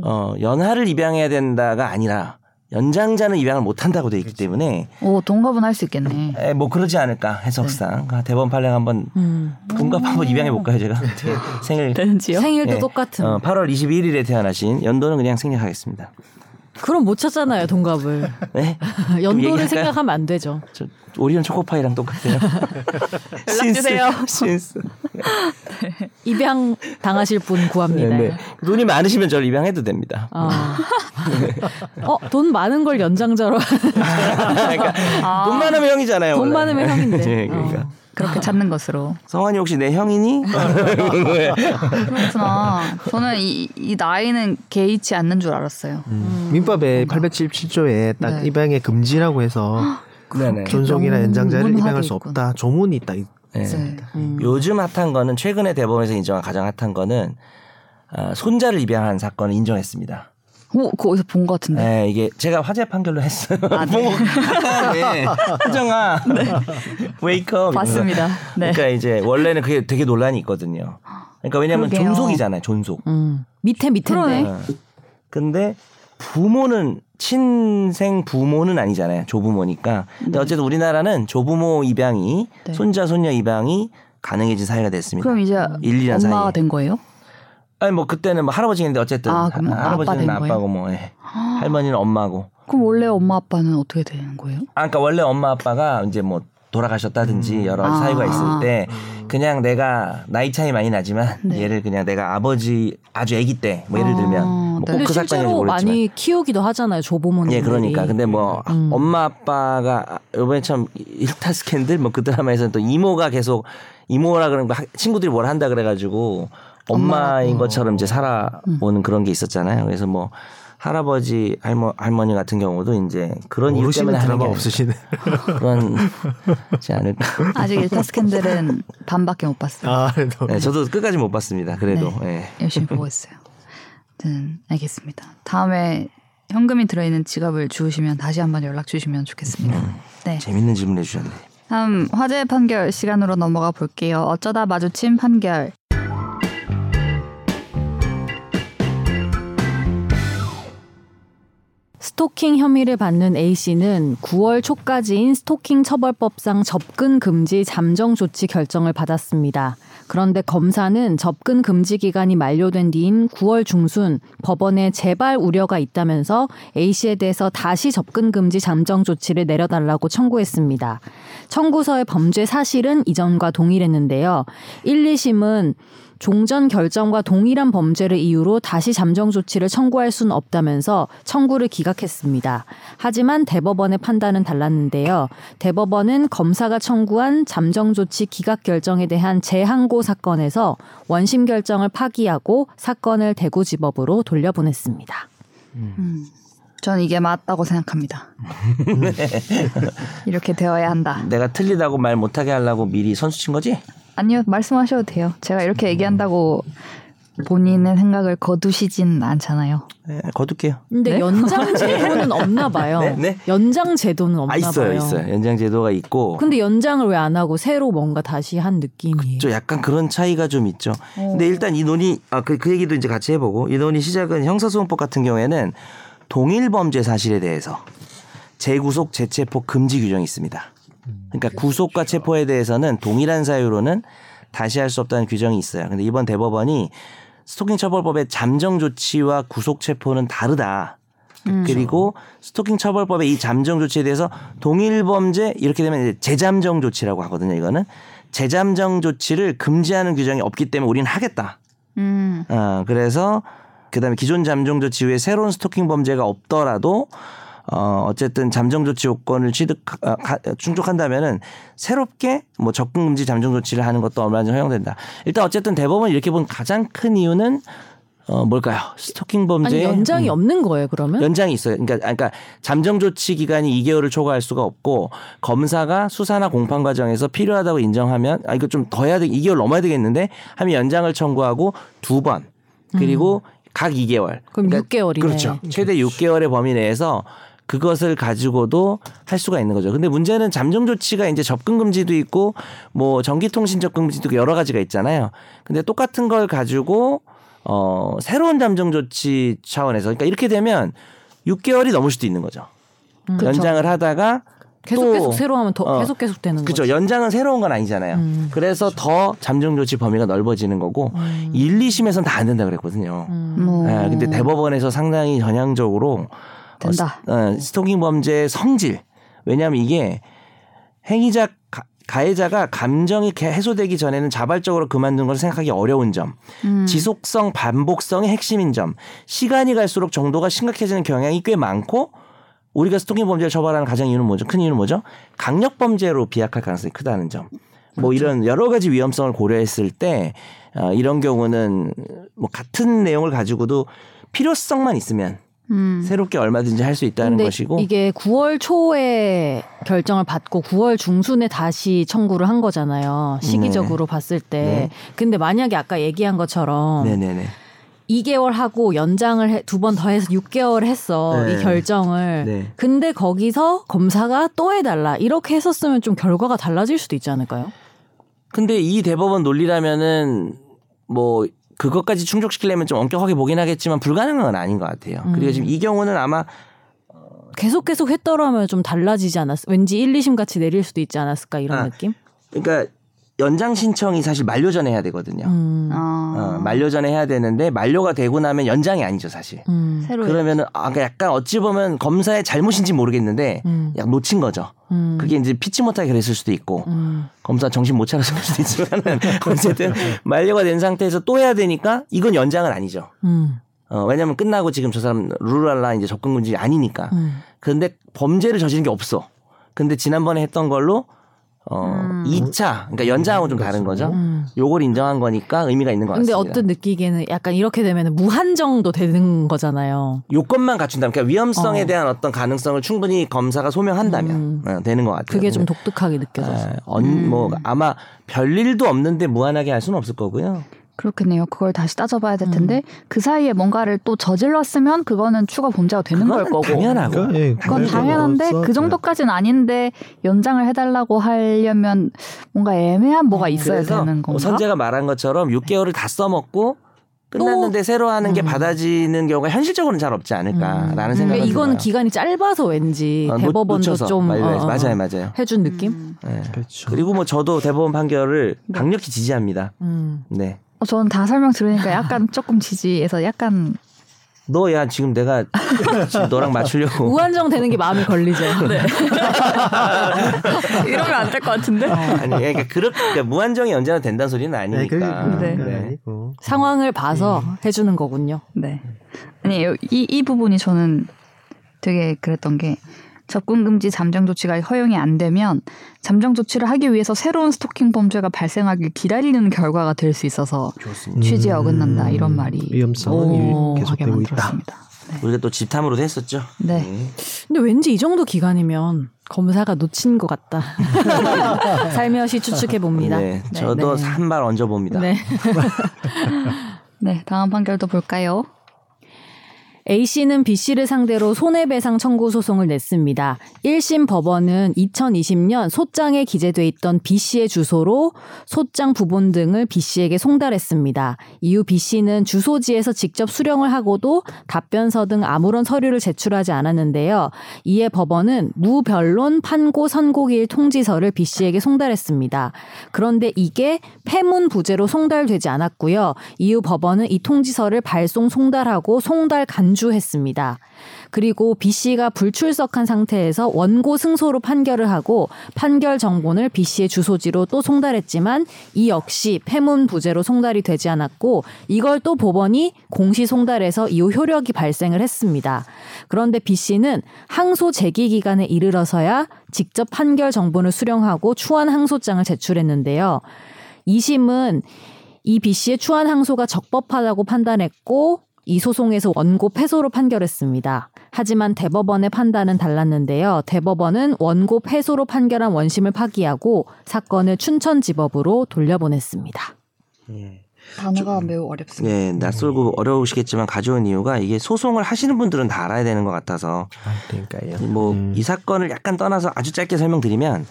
어, 연하를 입양해야 된다가 아니라 연장자는 입양을 못 한다고 돼 있기 때문에 오 동갑은 할 수 있겠네. 에, 뭐 그러지 않을까 해석상 아, 대법원 판례 한번 음. 동갑 한번 입양해 볼까요 제가 생일 [laughs] 되는지요? 생일도 예. 똑같은. 어, 8월 21일에 태어나신 연도는 그냥 생략하겠습니다. 그럼 못 찾잖아요 동갑을. 네? [laughs] 연도를? 생각하면 안 되죠. 저 오리온 초코파이랑 똑같아요. [laughs] 연락 주세요. 신스. 입양 당하실 분 구합니다. 네, 네. 돈이 많으시면 저를 입양해도 됩니다. 어. 어, 돈 많은 걸 연장자로 [laughs] 그러니까 돈 많으면 형이잖아요. 돈 원래. 많으면 형인데. 네, 그러니까. 어. 그렇게 찾는 것으로. 성환이 혹시 내 형이니? 그렇구나. 저는 이, 이 나이는 개의치 않는 줄 알았어요. 음. 민법에 877조에 딱 네. 입양의 금지라고 해서 [gasps] 네네. 존속이나 연장자를 입양할 수 있군. 없다. 조문이 있다. 이- 네. 네. 음. 요즘 핫한 거는 최근에 대법원에서 인정한 가장 핫한 거는 아, 손자를 입양한 사건을 인정했습니다. 오, 그거 어디서 본 것 같은데. 네, 이게 제가 화제 판결로 했어요. 아, 네. 뭐, [laughs] 네. 하정아, wake up. 봤습니다. 네. 그러니까 이제 원래는 그게 되게 논란이 있거든요. 그러니까 왜냐하면 그러게요. 존속이잖아요, 존속. 음. 밑에 밑인데. 그러네. 어. 근데 부모는 친생 부모는 아니잖아요. 조부모니까. 근데 어쨌든 우리나라는 조부모 입양이 네. 손자 손녀 입양이 가능해진 사회가 됐습니다. 그럼 이제 1, 2년 엄마가 사이에. 된 거예요? 아니 뭐 그때는 뭐 할아버지인데 어쨌든 아, 그럼 하- 할아버지는 아빠? 아빠고 뭐 예. 할머니는 엄마고. 그럼 원래 엄마 아빠는 어떻게 되는 거예요? 아 그러니까 원래 엄마 아빠가 이제 뭐 돌아가셨다든지 여러 아. 사유가 있을 때 그냥 내가 나이 차이 많이 나지만 네. 얘를 그냥 내가 아버지 아주 아기 때 뭐 예를 아, 들면 네. 뭐 근데 꼭그 사건인지 실제로 모르겠지만 많이 키우기도 하잖아요 조부모님. 예, 그러니까. 근데 뭐 음. 엄마 아빠가 이번에 참 일타 스캔들 뭐 그 드라마에서는 또 이모가 계속 이모라 그런 거 친구들이 뭘 한다 그래가지고 엄마인 것처럼 이제 살아오는 그런 게 있었잖아요. 그래서 뭐 할아버지 할머 할머니 같은 경우도 이제 그런 이유 때문에 하는 드라마 게 없으시네. 그런 지 않을까. [laughs] 아직 일타 스캔들은 반밖에 못 봤어요. 아, 그래도. 네, 저도 끝까지 못 봤습니다. 그래도 예. 열심히 보고 있어요. 아무튼 알겠습니다. 다음에 현금이 들어있는 지갑을 주우시면 다시 한번 연락 주시면 좋겠습니다. 네. 재밌는 질문 해 주셨네. 다음 화재 판결 시간으로 넘어가 볼게요. 어쩌다 마주친 판결. 스토킹 혐의를 받는 A 씨는 9월 초까지인 스토킹 처벌법상 접근 금지 잠정 조치 결정을 받았습니다. 그런데 검사는 접근 금지 기간이 만료된 뒤인 9월 중순 법원에 재발 우려가 있다면서 A 씨에 대해서 다시 접근 금지 잠정 조치를 내려달라고 청구했습니다. 청구서의 범죄 사실은 이전과 동일했는데요. 1, 2심은 종전 결정과 동일한 범죄를 이유로 다시 잠정 조치를 청구할 수는 없다면서 청구를 기각했습니다. 하지만 대법원의 판단은 달랐는데요. 대법원은 검사가 청구한 잠정 조치 기각 결정에 대한 재항고 사건에서 원심 결정을 파기하고 사건을 대구지법으로 돌려보냈습니다. 음, 전 이게 맞다고 생각합니다. [laughs] 이렇게 되어야 한다. 내가 틀리다고 말 못하게 하려고 미리 선수 친 거지? 아니요, 말씀하셔도 돼요. 제가 이렇게 얘기한다고 본인의 생각을 거두시진 않잖아요. 네, 거둘게요. 근데 네? 연장 제도는 없나 봐요. 네, 네. 연장 제도는 없나 아 있어요, 봐요. 있어요. 연장 제도가 있고. 근데 연장을 왜 안 하고 새로 뭔가 다시 한 느낌이에요. 좀 약간 그런 차이가 좀 있죠. 근데 일단 이 논의 아그 그 얘기도 이제 같이 해 보고 이 논의 시작은 형사소송법 같은 경우에는 동일 범죄 사실에 대해서 재구속 재체포 금지 규정이 있습니다. 그러니까 구속과 체포에 대해서는 동일한 사유로는 다시 할 수 없다는 규정이 있어요. 근데 이번 대법원이 스토킹 처벌법의 잠정 조치와 구속 체포는 다르다. 그리고 스토킹 처벌법의 이 잠정 조치에 대해서 동일 범죄 이렇게 되면 이제 재잠정 조치라고 하거든요. 이거는 재잠정 조치를 금지하는 규정이 없기 때문에 우리는 하겠다. 음, 어, 그래서 그다음에 기존 잠정 조치 후에 새로운 스토킹 범죄가 없더라도 어 어쨌든 잠정 조치 요건을 취득 아, 가- 충족한다면은 새롭게 뭐 접근 금지 잠정 조치를 하는 것도 얼마든지 허용된다. 일단 어쨌든 대법원 이렇게 본 가장 큰 이유는 어 뭘까요? 스토킹 아니 범죄 연장이 없는 거예요 그러면? 연장이 있어요. 그러니까 그러니까 잠정 조치 기간이 2개월을 초과할 수가 없고 검사가 수사나 공판 과정에서 필요하다고 인정하면 아 이거 좀 더 해야 돼. 2개월 넘어야 되겠는데 하면 연장을 청구하고 두 번. 그리고 각 2개월. 그럼 6개월이네. 그렇죠. 최대 6개월의 범위 내에서 그것을 가지고도 할 수가 있는 거죠. 근데 문제는 잠정 조치가 이제 접근 금지도 있고 뭐 전기통신 접근 금지도 있고 여러 가지가 있잖아요. 근데 똑같은 걸 가지고 어 새로운 잠정 조치 차원에서 그러니까 이렇게 되면 6개월이 넘을 수도 있는 거죠. 그쵸. 연장을 하다가 계속 또 계속 새로 하면 더 어, 계속 계속 되는 그렇죠. 거죠. 연장은 새로운 건 아니잖아요. 음. 그래서 더 잠정 조치 범위가 넓어지는 거고 음. 1, 2심에서는 다 안 된다 그랬거든요. 음. 뭐 예, 근데 대법원에서 상당히 전향적으로 된다. 어, 어, 스토킹 범죄의 성질. 왜냐하면 이게 행위자 가, 가해자가 감정이 개- 해소되기 전에는 자발적으로 그만둔 걸 생각하기 어려운 점, 음. 지속성, 반복성이 핵심인 점, 시간이 갈수록 정도가 심각해지는 경향이 꽤 많고 우리가 스토킹 범죄를 처벌하는 가장 이유는 뭐죠? 큰 이유는 뭐죠? 강력 범죄로 비약할 가능성이 크다는 점. 뭐 이런 여러 가지 위험성을 고려했을 때 어, 이런 경우는 뭐 같은 내용을 가지고도 필요성만 있으면 음. 새롭게 얼마든지 할 수 있다는 것이고 이게 9월 초에 결정을 받고 9월 중순에 다시 청구를 한 거잖아요. 시기적으로 봤을 때. 네. 근데 만약에 아까 얘기한 것처럼 네네네 2개월 하고 연장을 두 번 더 해서 6개월 했어. 네. 이 결정을. 네. 근데 거기서 검사가 또 해달라. 이렇게 했었으면 좀 결과가 달라질 수도 있지 않을까요? 근데 이 대법원 논리라면은 뭐 그것까지 충족시키려면 좀 엄격하게 보긴 하겠지만 불가능한 건 아닌 것 같아요. 음. 그리고 지금 이 경우는 아마 계속 계속 했더라면 좀 달라지지 않았, 왠지 1, 2심 같이 내릴 수도 있지 않았을까 이런 아, 느낌? 그러니까 연장 신청이 사실 만료 전에 해야 되거든요. 음. 아. 어, 만료 전에 해야 되는데 만료가 되고 나면 연장이 아니죠 사실. 음. 새로 그러면은 아 그러니까 약간 어찌 보면 검사의 잘못인지 모르겠는데 음. 약 놓친 거죠. 음. 그게 이제 피치 못하게 그랬을 수도 있고 음. 검사 정신 못 차려서 그럴 수도 있지만 [laughs] 어쨌든 만료가 된 상태에서 또 해야 되니까 이건 연장은 아니죠. 음. 어, 왜냐면 끝나고 지금 저 사람 룰랄라 이제 접근 금지 아니니까. 음. 근데 범죄를 저지른 게 없어. 근데 지난번에 했던 걸로 어 음. 2차 그러니까 연장하고 좀 다른 거죠. 음. 요걸 인정한 거니까 의미가 있는 것 근데 같습니다. 어떤 느끼기에는 약간 이렇게 되면 무한정도 되는 거잖아요. 요건만 갖춘다면 그러니까 위험성에 어. 대한 어떤 가능성을 충분히 검사가 소명한다면 음. 어, 되는 것 같아요. 그게 좀 근데, 독특하게 느껴져서. 에, 언, 뭐 아마 별 일도 없는데 무한하게 할 수는 없을 거고요. 그렇겠네요. 그걸 다시 따져봐야 될 음. 텐데 그 사이에 뭔가를 또 저질렀으면 그거는 추가 범죄가 되는 걸 거고. 당연하고. 그러니까, 예, 그건 당연한데 그 정도까지는 아닌데 연장을 해달라고 하려면 뭔가 애매한 뭐가 있어야 그래서 되는 건가? 선재가 말한 것처럼 6개월을 다 써먹고 끝났는데 새로 하는 게 음. 받아지는 경우가 현실적으로는 잘 없지 않을까라는 음. 생각이 이건 들어요. 기간이 짧아서 왠지 어, 놓- 대법원도 놓쳐서. 좀 맞아요, 어, 어, 맞아요, 맞아요. 해준 느낌. 음. 예. 그렇죠. 그리고 뭐 저도 대법원 판결을 네. 강력히 지지합니다. 음. 네. 어, 저는 다 설명 들으니까 약간 조금 지지해서 약간 너야 지금 내가 지금 너랑 맞추려고 무한정 되는 게 마음에 걸리죠. 네. [laughs] 이러면 안 될 것 같은데. 아니 그러니까 그렇게 그러니까 무한정이 언제나 된다는 소리는 네, 아니니까. 네. 그건 아니고. 상황을 봐서 해주는 거군요. 네. 아니 이, 이 부분이 저는 되게 그랬던 게 접근 금지 잠정 조치가 허용이 안 되면 잠정 조치를 하기 위해서 새로운 스토킹 범죄가 발생하길 기다리는 결과가 될 수 있어서 좋습니다. 취지에 어긋난다 이런 말이 위험성은 오, 하게 계속되고 있다. 만들었습니다. 네. 우리가 또 집탐으로도 했었죠. 네. 근데 왠지 이 정도 기간이면 검사가 놓친 것 같다. [laughs] 살며시 추측해 봅니다. 네, 저도 네. 한발 얹어 봅니다. 네. [laughs] 네, 다음 판결도 볼까요? A씨는 B씨를 상대로 손해배상 청구 소송을 냈습니다. 1심 법원은 2020년 소장에 기재돼 있던 B씨의 주소로 소장 부본 등을 B씨에게 송달했습니다. 이후 B씨는 주소지에서 직접 수령을 하고도 답변서 등 아무런 서류를 제출하지 않았는데요. 이에 법원은 무변론 판고 선고기일 통지서를 B씨에게 송달했습니다. 그런데 이게 폐문 부재로 송달되지 않았고요. 이후 법원은 이 통지서를 발송 송달하고 송달 간 완주했습니다. 그리고 B 씨가 불출석한 상태에서 원고 승소로 판결을 하고 판결 정본을 B 씨의 주소지로 또 송달했지만 이 역시 폐문 부재로 송달이 되지 않았고 이걸 또 법원이 공시 송달해서 이후 효력이 발생을 했습니다. 그런데 B 씨는 항소 제기 기간에 이르러서야 직접 판결 정본을 수령하고 추한 항소장을 제출했는데요. 2심은 이 B 씨의 추한 항소가 적법하다고 판단했고 이 소송에서 원고 패소로 판결했습니다. 하지만 대법원의 판단은 달랐는데요. 대법원은 원고 패소로 판결한 원심을 파기하고 사건을 춘천지법으로 돌려보냈습니다. 단어가 매우 어렵습니다. 네, 낯설고 어려우시겠지만 가져온 이유가 이게 소송을 하시는 분들은 다 알아야 되는 것 같아서 아, 그러니까요. 뭐이 사건을 약간 떠나서 아주 짧게 설명드리면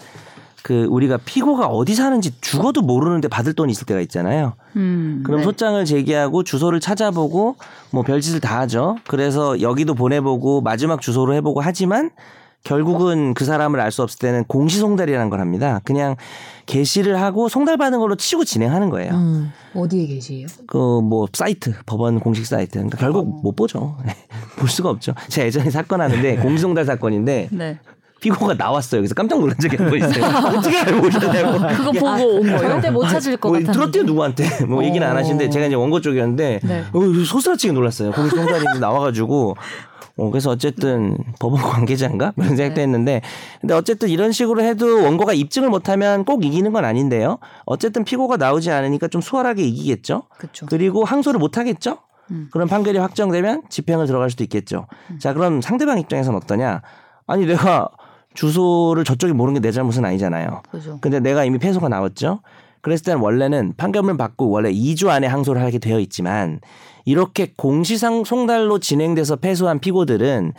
그 우리가 피고가 어디 사는지 죽어도 모르는데 받을 돈이 있을 때가 있잖아요. 음, 그럼 네. 소장을 제기하고 주소를 찾아보고 뭐 별짓을 다 하죠. 그래서 여기도 보내보고 마지막 주소로 해보고 하지만 결국은 그 사람을 알 수 없을 때는 공시송달이라는 걸 합니다. 그냥 게시를 하고 송달받은 걸로 치고 진행하는 거예요. 음. 어디에 계시요 그 뭐 사이트 법원 공식 사이트 그러니까 결국 못 보죠 [laughs] 볼 수가 없죠 제가 예전에 사건 하는데 공시송달 사건인데 네. 피고가 나왔어요 그래서 깜짝 놀란 적이 한 번 있어요 [laughs] 어떻게 알고 오셨냐고 그거 보고 온 거예요? 절대 못 찾을 것뭐 같았는데. 들었대요 누구한테 [laughs] 뭐 얘기는 안 하시는데 제가 이제 원고 쪽이었는데 네. 어, 소스라치게 놀랐어요 공시송달이 [laughs] 나와가지고 어, 그래서 어쨌든 법원 관계자인가 이런 생각도 했는데 근데 어쨌든 이런 식으로 해도 원고가 입증을 못하면 꼭 이기는 건 아닌데요 어쨌든 피고가 나오지 않으니까 좀 수월하게 이기겠죠 그렇죠. 그리고 항소를 못 하겠죠? 음. 그런 판결이 확정되면 집행을 들어갈 수도 있겠죠. 자, 그럼 상대방 입장에서는 어떠냐? 아니, 내가 주소를 저쪽이 모르는 게 내 잘못은 아니잖아요. 그죠. 근데 내가 이미 패소가 나왔죠? 그랬을 때는 원래는 판결문 받고 원래 2주 안에 항소를 하게 되어 있지만 이렇게 공시상 송달로 진행돼서 패소한 피고들은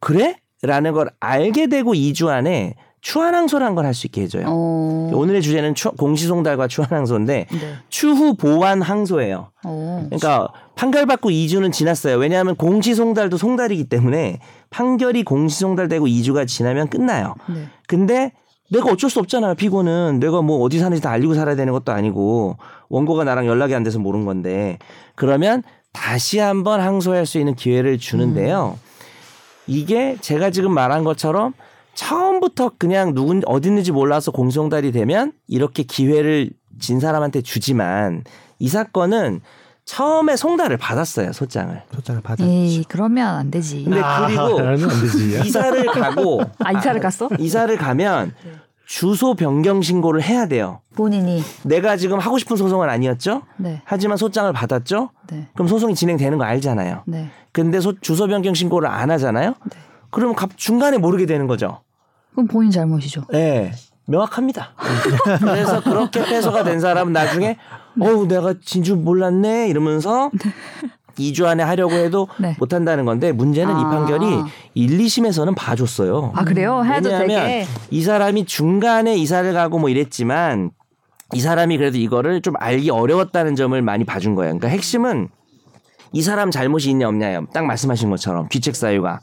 그래? 라는 걸 알게 되고 2주 안에 추한 항소를 한걸할 수 있게 해줘요. 어. 오늘의 주제는 추- 공시송달과 추한 항소인데 네. 추후 보완 항소예요. 어. 그러니까 판결 받고 2주는 지났어요. 왜냐하면 공시송달도 송달이기 때문에 판결이 공시송달되고 2주가 지나면 끝나요. 네. 근데 내가 어쩔 수 없잖아요. 피고는 내가 뭐 어디 사는지 다 알리고 살아야 되는 것도 아니고 원고가 나랑 연락이 안 돼서 모른 건데 그러면 다시 한번 항소할 수 있는 기회를 주는데요. 이게 제가 지금 말한 것처럼 처음부터 그냥 누군 어디 있는지 몰라서 공시송달이 되면 이렇게 기회를 진 사람한테 주지만 이 사건은 처음에 송달을 받았어요 소장을. 소장을 받았죠. 에이 그러면 안 되지. 근데 그리고 그러면 안 되지. 이사를 가고 아 이사를 갔어? 이사를 가면 주소 변경 신고를 해야 돼요. 본인이. 내가 지금 하고 싶은 소송은 아니었죠? 네. 하지만 소장을 받았죠? 네. 그럼 소송이 진행되는 거 알잖아요. 네. 근데 소- 주소 변경 신고를 안 하잖아요? 그러면 갑- 중간에 모르게 되는 거죠. 그럼 본인 잘못이죠. 네. 명확합니다. [laughs] 그래서 그렇게 패소가 된 사람은 나중에 어우 내가 진주 몰랐네 이러면서 [laughs] 2주 안에 하려고 해도 네. 못 한다는 건데 문제는 이 아. 판결이 1, 2심에서는 봐줬어요. 아 그래요? 해도 왜냐하면 되게. 이 사람이 중간에 이사를 가고 뭐 이랬지만 이 사람이 그래도 이거를 좀 알기 어려웠다는 점을 많이 봐준 거예요. 그러니까 핵심은 이 사람 잘못이 있냐 없냐요. 딱 말씀하신 것처럼 귀책 사유가.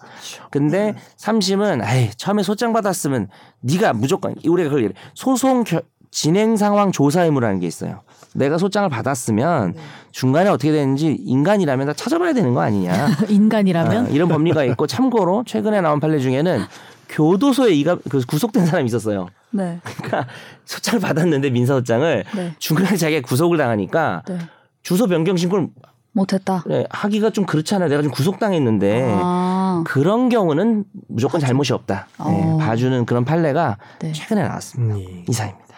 근데 삼심은 에이 처음에 소장 받았으면 네가 무조건 우리가 그걸 얘기해. 소송 겨- 진행 상황 조사 의무라는 게 있어요. 내가 소장을 받았으면 중간에 어떻게 되는지 인간이라면 다 찾아봐야 되는 거 아니냐. [laughs] 인간이라면 어, 이런 법리가 있고 참고로 최근에 나온 판례 중에는 교도소에 이가 그 구속된 사람이 있었어요. 네. 그러니까 소장을 받았는데 민사 소장을 네. 중간에 자기가 구속을 당하니까 네. 주소 변경 신고를 못했다. 네, 하기가 좀 그렇잖아요. 내가 좀 구속당했는데 아. 그런 경우는 무조건 잘못이 없다. 네, 어. 봐주는 그런 판례가 네. 최근에 나왔습니다. 음, 예. 이상입니다.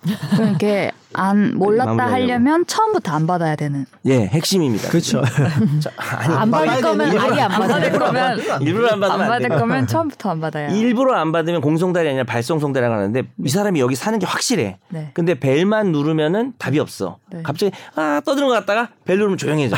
그럼 이렇게 안 몰랐다 마무리하려고. 하려면 처음부터 안 받아야 되는. 예, 핵심입니다. 그렇죠. [laughs] 자, 아니, 안 받을 거면 아예 안 받아요. 그러면 일부러 안 받으면 안안 받을. 거면 처음부터 안 받아야. 일부러 안 받으면 공송달이 아니라 발송송달이라고 하는데 이 사람이 여기 사는 게 확실해. 네. 근데 벨만 누르면은 답이 없어. 네. 갑자기 아 떠드는 것 같다가 벨 누르면 조용해져.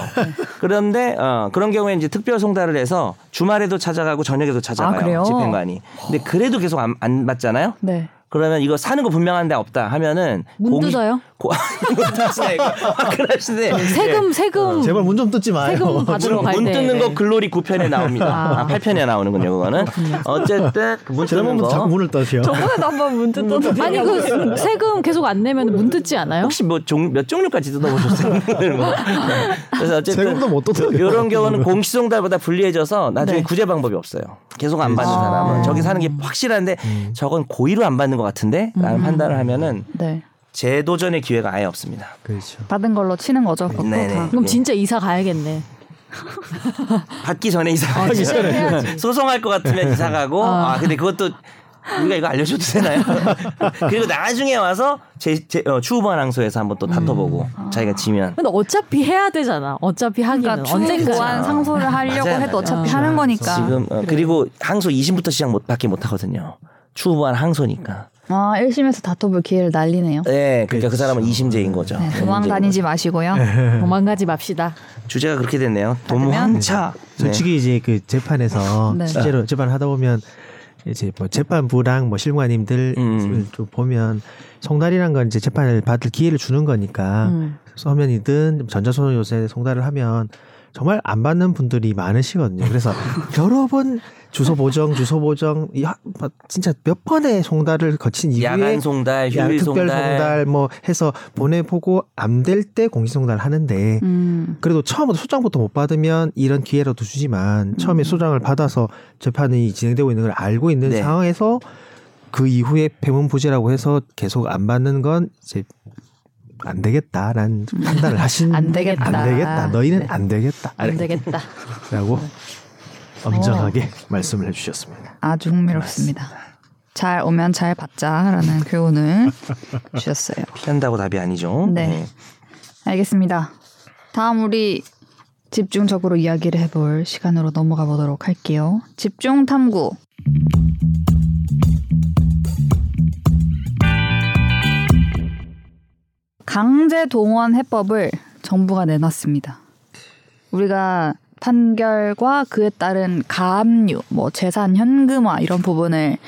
그런데 어, 그런 경우에 이제 특별 송달을 해서 주말에도 찾아가고 저녁에도 찾아가요. 아? 집행관이. 근데 그래도 계속 안, 안 받잖아요. 네. 그러면 이거 사는 거 분명한데 없다 하면은 문 뜯어요? 고, 문 뜯어요. 이거 화끈하시네. 세금 세금 제발 문 좀 뜯지 마요. 세금 받으러 문, 갈 때. 문 뜯는 거 글로리 9편에 나옵니다. 아. 아, 8편에 나오는군요, 그거는. 어쨌든 그문 뜯는 거. 자꾸 문을 떠시요. 저번에도 한번 문 뜯었는데. 아니 그 세금 계속 안 내면 문 뜯지 않아요? 혹시 뭐 몇 종류까지 뜯어보셨어요? [laughs] 뭐. 그래서 어쨌든 세금도 못 뜯어요. 이런 경우는 공시송달보다 불리해져서 나중에 네. 구제 방법이 없어요. 계속 안 받는 그렇죠. 사람은 아. 저기 사는 게 확실한데 저건 고의로 안 받는 것 같은데 라는 판단을 하면은 네. 재도전의 기회가 아예 없습니다. 그렇죠. 받은 걸로 치는 거죠. 네네. 다. 그럼 진짜 이사 가야겠네. [laughs] 받기 전에 이사 아, 전에 해야지. [laughs] 소송할 것 같으면 이사 가고 아. 아 근데 그것도 우리가 이거 알려줘도 되나요? [laughs] 그리고 나중에 와서 제, 제 어, 추후보안항소에서 한번 또 다퉈보고 자기가 지면 근데 어차피 해야 되잖아. 어차피 하기는 그러니까 언젠가. 추보안 상소를 하려고 맞아요, 해도 맞아요. 어차피 하는 거니까. 지금 어, 그리고 항소 2심부터 시작 못 하거든요. 추후보안 항소니까. 아 1심에서 다퉈볼 기회를 날리네요. 네, 그러니까 그 사람은 2심제인 거죠. 네, 도망 다니지 마시고요. [laughs] 도망가지 맙시다. 주제가 그렇게 됐네요. 도망차. 네. 솔직히 이제 그 재판에서 [laughs] 네. 실제로 재판 하다 보면 이제 뭐 재판부랑 뭐 실무관님들 음. 좀 보면 송달이란 건 이제 재판을 받을 기회를 주는 거니까 음. 서면이든 전자소송 요새 송달을 하면 정말 안 받는 분들이 많으시거든요. 그래서 [laughs] 여러 번 주소 보정, 주소 보정, 이 하- 뭐 진짜 몇 번의 송달을 거친 이후에 야간 송달, 야, 휴일 특별 송달. 송달 뭐 해서 보내보고 안 될 때 공시 송달을 하는데 음. 그래도 처음부터 소장부터 못 받으면 이런 기회라도 주지만 처음에 소장을 받아서 재판이 진행되고 있는 걸 알고 있는 네. 상황에서 그 이후에 배문 부재라고 해서 계속 안 받는 건 이제 안 되겠다라는 판단을 하신 안 되겠다. 안 되겠다. 너희는 안 되겠다. 안 되겠다. 라고 엄정하게 말씀을 해주셨습니다. 아주 흥미롭습니다. 잘 오면 잘 받자라는 교훈을 주셨어요. 피한다고 답이 아니죠. 네. 알겠습니다. 다음 우리 집중적으로 이야기를 해볼 시간으로 넘어가 보도록 할게요. 집중 탐구. 강제 동원 해법을 정부가 내놨습니다. 우리가 판결과 그에 따른 가압류, 뭐 재산 현금화 이런 부분을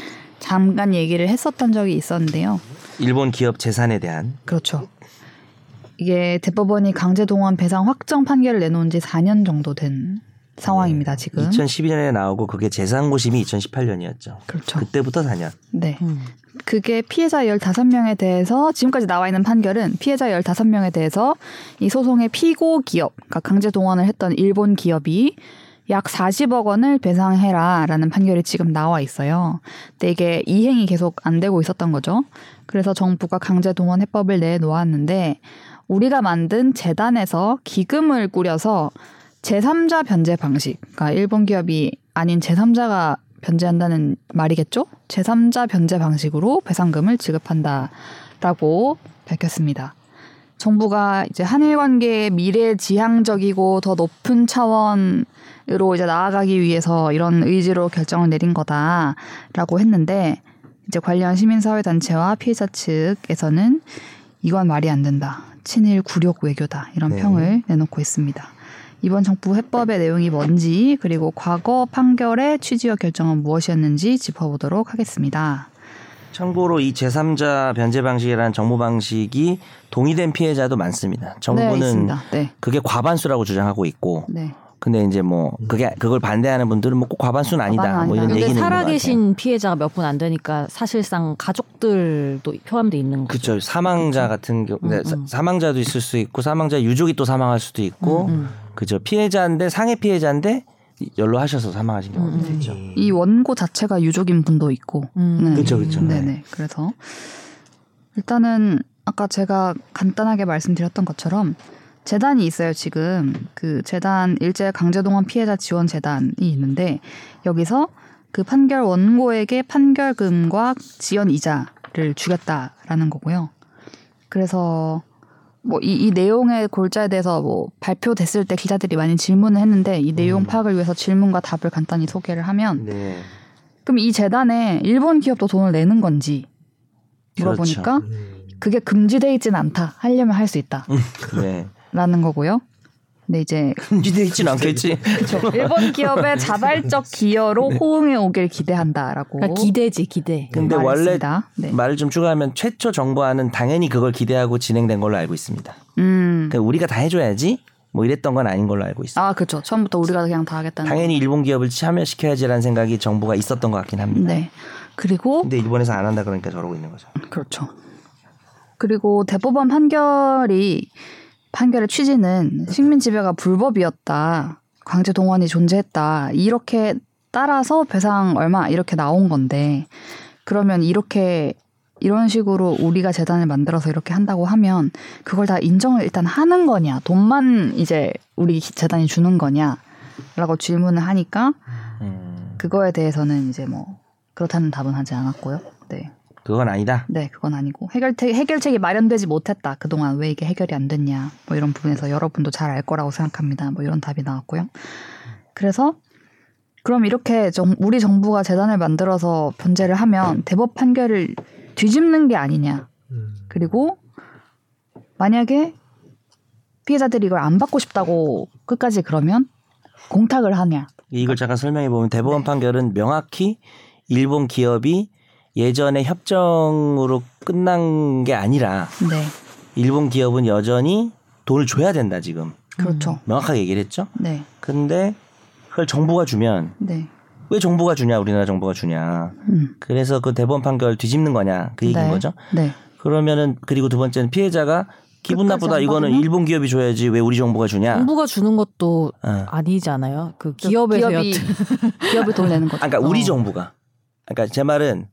잠깐 얘기를 했었던 적이 있었는데요. 일본 기업 재산에 대한 그렇죠. 이게 대법원이 강제 동원 배상 확정 판결을 내놓은 지 4년 정도 된 상황입니다, 지금. 2012년에 나오고 그게 재산 고심이 2018년이었죠. 그렇죠. 그때부터 4년. 네. 음. 그게 피해자 15명에 대해서 지금까지 나와 있는 판결은 피해자 15명에 대해서 이 소송의 피고 기업, 그러니까 강제 동원을 했던 일본 기업이 약 40억 원을 배상해라 라는 판결이 지금 나와 있어요. 근데 이게 이행이 계속 안 되고 있었던 거죠. 그래서 정부가 강제 동원 해법을 내놓았는데 우리가 만든 재단에서 기금을 꾸려서 제3자 변제 방식, 그러니까 일본 기업이 아닌 제3자가 변제한다는 말이겠죠? 제3자 변제 방식으로 배상금을 지급한다라고 밝혔습니다. 정부가 이제 한일 관계의 미래 지향적이고 더 높은 차원으로 이제 나아가기 위해서 이런 의지로 결정을 내린 거다라고 했는데 이제 관련 시민사회 단체와 피해자 측에서는 이건 말이 안 된다. 친일 굴욕 외교다. 이런 네. 평을 내놓고 있습니다. 이번 정부 해법의 내용이 뭔지 그리고 과거 판결의 취지와 결정은 무엇이었는지 짚어보도록 하겠습니다. 참고로 이 제3자 변제 방식이라는 정보 방식이 동의된 피해자도 많습니다. 네, 정부는 있습니다. 네, 그게 과반수라고 주장하고 있고 네. 근데 이제 뭐 그게 그걸 반대하는 분들은 뭐 꼭 과반수는 아니다. 과반은 뭐 이런 아니다. 얘기는. 살아계신 피해자가 몇 분 안 되니까 사실상 가족들도 포함돼 있는 거죠. 그렇죠. 사망자 같은 경우 네, 음, 음. 사- 사망자도 있을 수 있고 사망자 유족이 또 사망할 수도 있고 음. 그죠. 피해자인데 상해 피해자인데 연로하셔서 사망하신 경우도 음, 음. 있죠. 이 원고 자체가 유족인 분도 있고. 음. 네. 그쵸, 그쵸. 네네. 그래서 일단은 아까 제가 간단하게 말씀드렸던 것처럼 재단이 있어요. 지금 그 재단 일제 강제동원 피해자 지원 재단이 있는데 여기서 그 판결 원고에게 판결금과 지연 이자를 주겠다라는 거고요. 그래서 뭐이 이 내용의 골자에 대해서 뭐 발표됐을 때 기자들이 많이 질문을 했는데 이 내용 음. 파악을 위해서 질문과 답을 간단히 소개를 하면 네. 그럼 이 재단에 일본 기업도 돈을 내는 건지 물어보니까 음. 그게 금지돼 있지는 않다. 하려면 할 수 있다. 네. 라는 거고요. 근데 이제 금지돼 있지는 않겠지. 그렇죠. 일본 기업의 [laughs] 자발적 기여로 호응해 오길 기대한다라고. 그러니까 기대지 기대. 근데 원래. 네. 말을 좀 추가하면 최초 정부안은 당연히 그걸 기대하고 진행된 걸로 알고 있습니다. 음. 그러니까 우리가 다 해줘야지 뭐 이랬던 건 아닌 걸로 알고 있어요. 아, 그렇죠. 처음부터 우리가 그냥 다 하겠다는. 당연히 일본 기업을 참여시켜야지라는 생각이 정부가 있었던 것 같긴 거. 합니다. 네. 그리고 근데 일본에서 안 한다 그러니까 저러고 있는 거죠. 그렇죠. 그리고 대법원 판결이 판결의 취지는 식민 지배가 불법이었다. 강제 동원이 존재했다. 이렇게 따라서 배상 얼마 이렇게 나온 건데 그러면 이렇게 이런 식으로 우리가 재단을 만들어서 이렇게 한다고 하면 그걸 다 인정을 일단 하는 거냐 돈만 이제 우리 재단이 주는 거냐라고 질문을 하니까 음, 그거에 대해서는 이제 뭐 그렇다는 답은 하지 않았고요. 네. 그건 아니다. 네, 그건 아니고 해결책 해결책이 마련되지 못했다. 그동안 왜 이게 해결이 안 됐냐. 뭐 이런 부분에서 여러분도 잘 알 거라고 생각합니다. 뭐 이런 답이 나왔고요. 그래서 그럼 이렇게 정, 우리 정부가 재단을 만들어서 변제를 하면 대법 판결을 뒤집는 게 아니냐. 음. 그리고 만약에 피해자들이 이걸 안 받고 싶다고 끝까지 그러면 공탁을 하냐. 이걸 잠깐 설명해 보면 대법원 판결은 명확히 일본 기업이 예전에 협정으로 끝난 게 아니라 네, 일본 기업은 여전히 돈을 줘야 된다 지금 그렇죠. 명확하게 얘기를 했죠. 네, 근데 그걸 정부가 주면 네, 왜 정부가 주냐 우리나라 정부가 주냐 음, 그래서 그 대법원 판결 뒤집는 거냐 그 얘기인 네. 거죠. 네, 그러면은 그리고 두 번째는 피해자가 기분 나쁘다 안 이거는 받으면? 일본 기업이 줘야지 왜 우리 정부가 주냐. 정부가 주는 것도 어. 아니잖아요. 그 기업에서 기업이 [laughs] 기업이 돈 내는 거죠. 아, 그러니까 우리 어. 정부가 그러니까 제 말은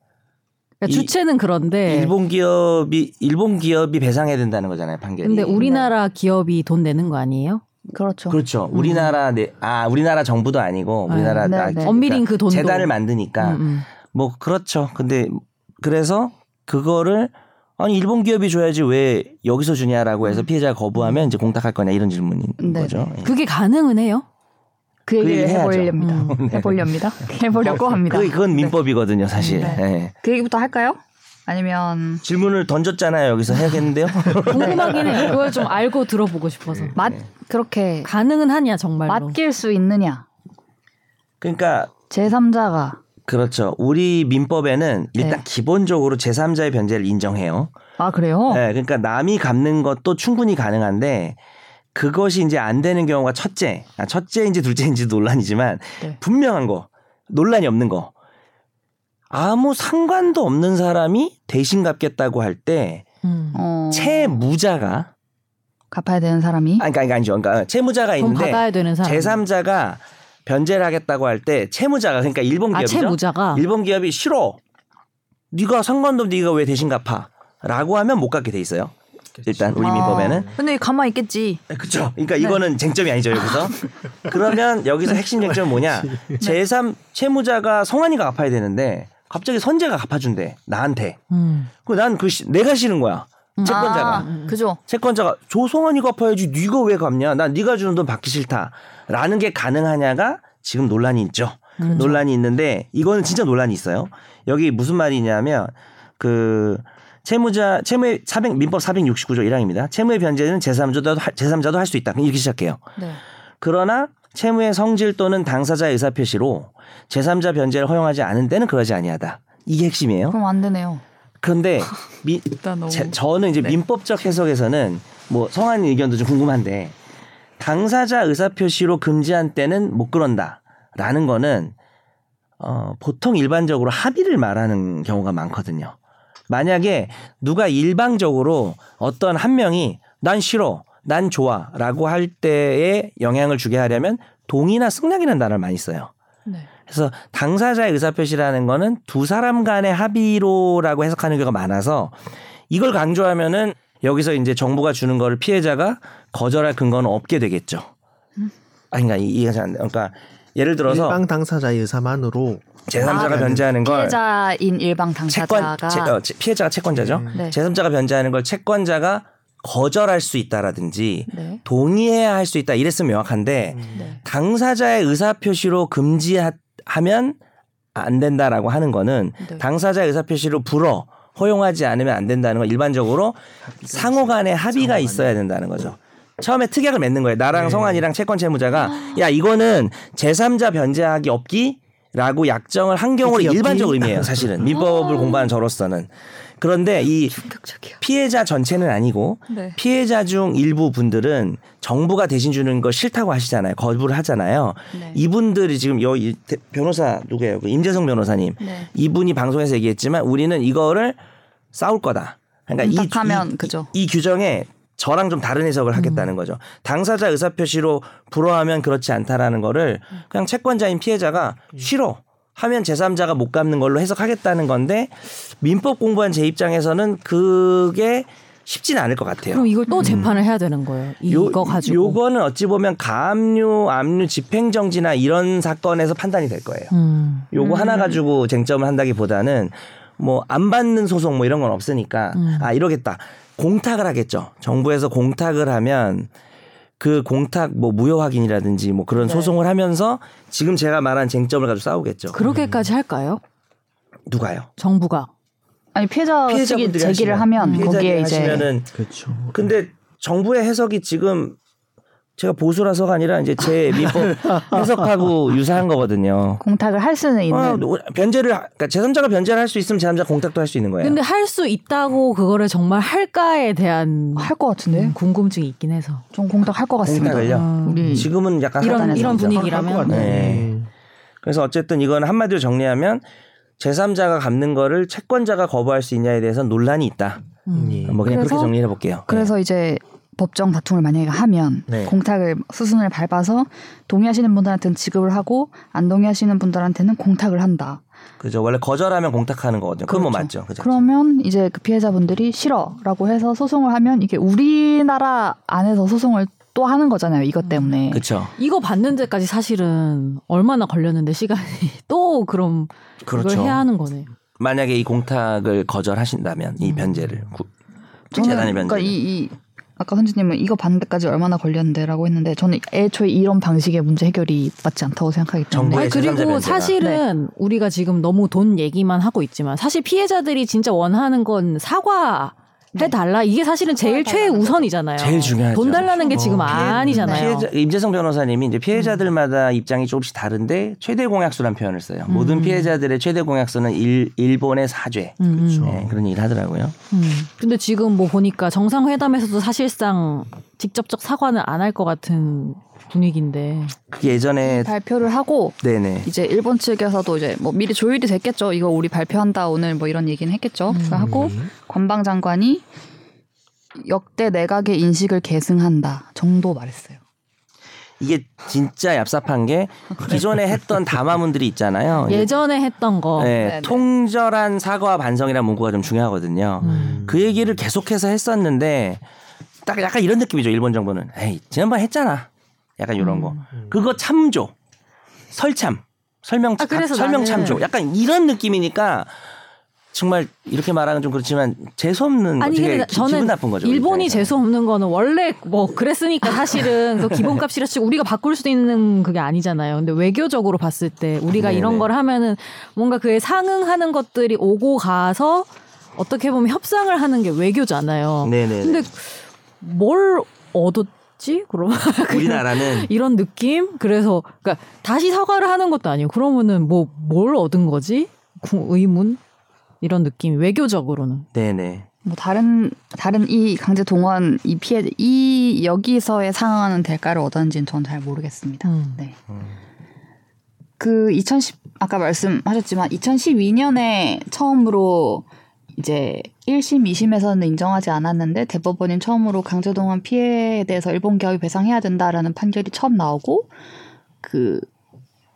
그러니까 이- 주체는 그런데 일본 기업이 일본 기업이 배상해야 된다는 거잖아요 판결이. 근데 우리나라 기업이 돈 내는 거 아니에요? 그렇죠. 그렇죠. 우리나라 내, 아 우리나라 정부도 아니고 우리나라 네, 아, 네. 그러니까 엄밀히 그 돈도. 재단을 만드니까 음, 음. 뭐 그렇죠. 근데 그래서 그거를 아니 일본 기업이 줘야지 왜 여기서 주냐라고 해서 피해자가 거부하면 이제 공탁할 거냐 이런 질문인 네, 거죠. 예. 그게 가능은 해요? 그그 얘기를. 해보렵니다. 음. [laughs] 해보렵니다. [laughs] 해보려고 합니다. 그, 그건 민법이거든요, 사실. 네. 예. 그 얘기부터 할까요? 아니면 질문을 던졌잖아요. 여기서 해야겠는데요. [laughs] 궁금하긴 해요. 그걸 좀 알고 들어보고 싶어서. 맛 그렇게 가능은 하냐 정말로. 맡길 수 있느냐? 그러니까 제3자가 그렇죠. 우리 민법에는 일단 네. 기본적으로 제3자의 변제를 인정해요. 아 그래요? 네, 그러니까 남이 갚는 것도 충분히 가능한데 그것이 이제 안 되는 경우가 첫째, 아, 첫째인지 둘째인지 논란이지만 네. 분명한 거, 논란이 없는 거. 아무 상관도 없는 사람이 대신 갚겠다고 할때 음. 어, 채무자가 갚아야 되는 사람이 아니 그러니까 아니죠. 그러니까 채무자가 돈 있는데 받아야 되는 사람. 제3자가 변제를 하겠다고 할 때 채무자가 그러니까 일본 아 기업이죠. 채무자가. 일본 기업이 싫어. 네가 상관도 없는데 네가 왜 대신 갚아?라고 하면 못 갚게 돼 있어요. 일단 우리 아. 민법에는 근데 가만히 있겠지. 그렇죠. 그러니까 이거는 쟁점이 아니죠 여기서. [laughs] 그러면 여기서 핵심 쟁점은 뭐냐? 제3 채무자가 성환이가 갚아야 되는데 갑자기 선재가 갚아준대 나한테. 음. 그난그 내가 싫은 거야. 채권자가. 아, 그죠. 채권자가 조성환이 갚아야지 네가 왜 갚냐? 난 네가 주는 돈 받기 싫다라는 게 가능하냐가 지금 논란이 있죠. 논란이 있는데 이거는 진짜 논란이 있어요. 여기 무슨 말이냐면 그 채무자 채무의 400 민법 469조 1항입니다. 채무의 변제는 제3자도 제3자도 할 수 있다. 이렇게 시작해요. 네. 그러나 채무의 성질 또는 당사자의 의사 표시로 제3자 변제를 허용하지 않은 때는 그러지 아니하다. 이게 핵심이에요. 그럼 안 되네요. 그런데 [laughs] 미, 제- 저는 이제 민법적 해석에서는 뭐 성한 의견도 좀 궁금한데 당사자 의사 표시로 금지한 때는 못 그런다라는 거는 어, 보통 일반적으로 합의를 말하는 경우가 많거든요. 만약에 누가 일방적으로 어떤 한 명이 난 싫어, 난 좋아 라고 할 때에 영향을 주게 하려면 동의나 승낙이라는 단어를 많이 써요. 네. 그래서 당사자의 의사표시라는 거는 두 사람 간의 합의로라고 해석하는 경우가 많아서 이걸 강조하면은 여기서 이제 정부가 주는 거를 피해자가 거절할 근거는 없게 되겠죠. 아니, 그러니까 이- 이해가 잘안 돼. 그러니까 예를 들어서 일방 당사자의 의사만으로 제3자가 아, 변제하는 걸 피해자인 일방 채권 당사자가 채, 어, 채- 피해자가 채권자죠. 네. 제3자가 변제하는 걸 채권자가 거절할 수 있다라든지 네. 동의해야 할 수 있다 이랬으면 명확한데 네. 당사자의 의사 표시로 금지하면 안 된다라고 하는 거는 네. 당사자의 의사 표시로 불어 허용하지 않으면 안 된다는 건 일반적으로 상호 간의 합의가 있어야 된다는 거죠. 처음에 특약을 맺는 거예요. 나랑 네. 성환이랑 채권 채무자가 야 이거는 제3자 변제하기 없기 라고 약정을 한 경우를 없기. 일반적 의미예요. 사실은 민법을 공부한 저로서는 그런데 이 충격적이야. 피해자 전체는 아니고 네. 피해자 중 일부 분들은 정부가 대신 주는 거 싫다고 하시잖아요. 거부를 하잖아요. 네. 이분들이 지금 여기 대- 변호사 누구예요? 그 임재성 변호사님. 네. 이분이 방송에서 얘기했지만 우리는 이거를 싸울 거다. 그러니까 이, 이, 그죠. 이 규정에 저랑 좀 다른 해석을 하겠다는 거죠. 당사자 의사표시로 불허하면 그렇지 않다라는 거를 그냥 채권자인 피해자가 싫어 하면 제3자가 못 갚는 걸로 해석하겠다는 건데 민법 공부한 제 입장에서는 그게 쉽진 않을 것 같아요. 그럼 이걸 또 재판을 해야 되는 거예요. 이거 가지고. 요거는 어찌 보면 가압류, 압류, 집행정지나 이런 사건에서 판단이 될 거예요. 음. 요거 하나 가지고 쟁점을 한다기보다는 뭐 안 받는 소송 뭐 이런 건 없으니까 음. 아 이러겠다 공탁을 하겠죠 정부에서 공탁을 하면 그 공탁 뭐 무효 확인이라든지 뭐 그런 소송을 하면서 지금 제가 말한 쟁점을 가지고 싸우겠죠 그렇게까지 할까요? 누가요 정부가. 아니 피해자 측이 피해자분들이 제기를 하시면- 하면 거기에 이제 하시면은 그렇죠. 근데 정부의 해석이 지금 제가 보수라서가 아니라 이제 제 민법 [laughs] 해석하고 유사한 거거든요. 공탁을 할 수는 있는 아, 변제를 그러니까 제3자가 변제를 할 수 있으면 제3자 공탁도 할 수 있는 거예요. 근데 할 수 있다고 그거를 정말 할까에 대한 할 것 같은데 음, 궁금증이 있긴 해서. 전 공탁 할 것 같습니다. 공탁을요? 음. 우리 지금은 약간 이런 이런? 분위기라면 같아요. 네. 그래서 어쨌든 이건 한마디로 정리하면 제3자가 갚는 거를 채권자가 거부할 수 있냐에 대해서는 논란이 있다. 음. 예. 뭐 그냥 그렇게 그래서- 정리해 볼게요. 그래서 이제 법정 다툼을 만약에 하면 네. 공탁을 수순을 밟아서 동의하시는 분들한테는 지급을 하고 안 동의하시는 분들한테는 공탁을 한다. 그죠. 원래 거절하면 공탁하는 거거든요. 그건 뭐 그렇죠. 맞죠. 그죠. 그러면 이제 그 피해자분들이 싫어라고 해서 소송을 하면 이게 우리나라 안에서 소송을 또 하는 거잖아요. 이것 때문에. 그렇죠. 이거 받는 데까지 사실은 얼마나 걸렸는데 시간이 [laughs] 또 그럼 그렇죠. 이걸 해야 하는 거네요. 만약에 이 공탁을 거절하신다면 이 변제를 구, 재단의 변제. 그러니까 이, 이 아까 선주님은 이거 받는 데까지 얼마나 걸렸는데라고 했는데 저는 애초에 이런 방식의 문제 해결이 맞지 않다고 생각하기 때문에 아니, 제3자 그리고. 사실은 우리가 지금 너무 돈 얘기만 하고 있지만 사실 피해자들이 진짜 원하는 건 사과 해달라 이게 사실은 제일 최우선이잖아요. 제일 중요하죠. 돈 달라는 게 지금 어, 피해- 아니잖아요. 피해자, 임재성 변호사님이 이제 피해자들마다 입장이 조금씩 다른데 최대 공약수란 표현을 써요. 모든 피해자들의 최대 공약수는 일, 일본의 사죄. 음, 음. 그렇죠. 네, 그런 얘기를 하더라고요. 음. 근데 지금 뭐 보니까 정상회담에서도 사실상 직접적 사과는 안 할 것 같은 분위기인데. 그게 예전에 발표를 하고 네네. 이제 일본 측에서도 이제 뭐 미리 조율이 됐겠죠. 이거 우리 발표한다 오늘 뭐 이런 얘기는 했겠죠. 그거 하고 관방 장관이 역대 내각의 인식을 계승한다 정도 말했어요. 이게 진짜 얍삽한 게 기존에 했던 담화문들이 있잖아요. [laughs] 예전에 했던 거. 네, 네네. 통절한 사과와 반성이라는 문구가 좀 중요하거든요. 음. 그 얘기를 계속해서 했었는데 딱 약간 이런 느낌이죠. 일본 정부는 에이 지난번 했잖아. 약간 이런 거. 그거 참조, 설참, 설명 아, 그래서 설명 나는- 참조. 약간 이런 느낌이니까 정말 이렇게 말하면 좀 그렇지만 재수 없는 아니 근데 기- 저는 기분 나쁜 거죠. 일본이. 재수 없는 거는 원래 뭐 그랬으니까 사실은 그 기본값이라 [laughs] 치고 우리가 바꿀 수 있는 그게 아니잖아요. 근데 외교적으로 봤을 때 우리가 네네. 이런 걸 하면은 뭔가 그에 상응하는 것들이 오고 가서 어떻게 보면 협상을 하는 게 외교잖아요. 네네. 근데 뭘 얻었 지? 그럼 [laughs] 우리나라는 이런 느낌? 그래서 그러니까 다시 사과를 하는 것도 아니고 그러면은 뭐 뭘 얻은 거지? 구- 의문 이런 느낌 외교적으로는 네네. 뭐 다른 다른 이 강제 동원 이 피해 이 여기서의 상황은 대가를 얻었는지는 전 잘 모르겠습니다. 음. 네. 그2010 아까 말씀하셨지만 2012년에 처음으로 이제 1심, 2심에서는 인정하지 않았는데 대법원이 처음으로 강제동원 피해에 대해서 일본 기업이 배상해야 된다라는 판결이 처음 나오고 그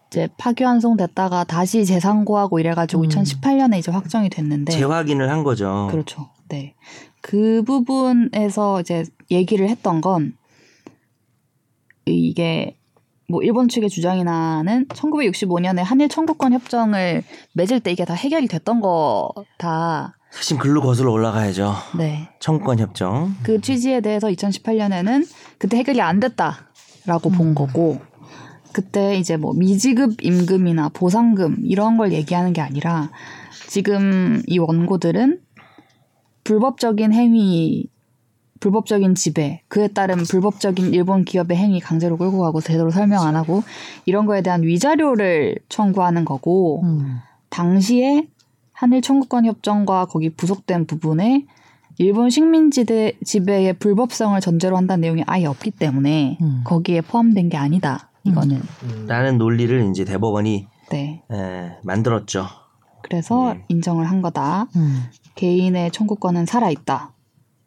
이제 파기환송됐다가 다시 재상고하고 이래가지고 음. 2018년에 이제 확정이 됐는데 재확인을 한 거죠. 그렇죠. 네. 그 부분에서 이제 얘기를 했던 건 이게 뭐 일본 측의 주장이나는 1965년에 한일 청구권 협정을 맺을 때 이게 다 해결이 됐던 거다. 사실 글로 거슬러 올라가야죠. 네. 청구권 협정. 그 취지에 대해서 2018년에는 그때 해결이 안 됐다라고 본 거고 그때 이제 뭐 미지급 임금이나 보상금 이런 걸 얘기하는 게 아니라 지금 이 원고들은 불법적인 행위 불법적인 지배, 그에 따른 불법적인 일본 기업의 행위 강제로 끌고 가고 제대로 설명 안 하고 이런 거에 대한 위자료를 청구하는 거고 음. 당시에 한일 청구권 협정과 거기 부속된 부분에 일본 식민 지대 지배의 불법성을 전제로 한다는 내용이 아예 없기 때문에 음. 거기에 포함된 게 아니다. 이거는 라는 논리를 이제 대법원이 네. 에, 만들었죠. 그래서 네. 인정을 한 거다. 음. 개인의 청구권은 살아 있다.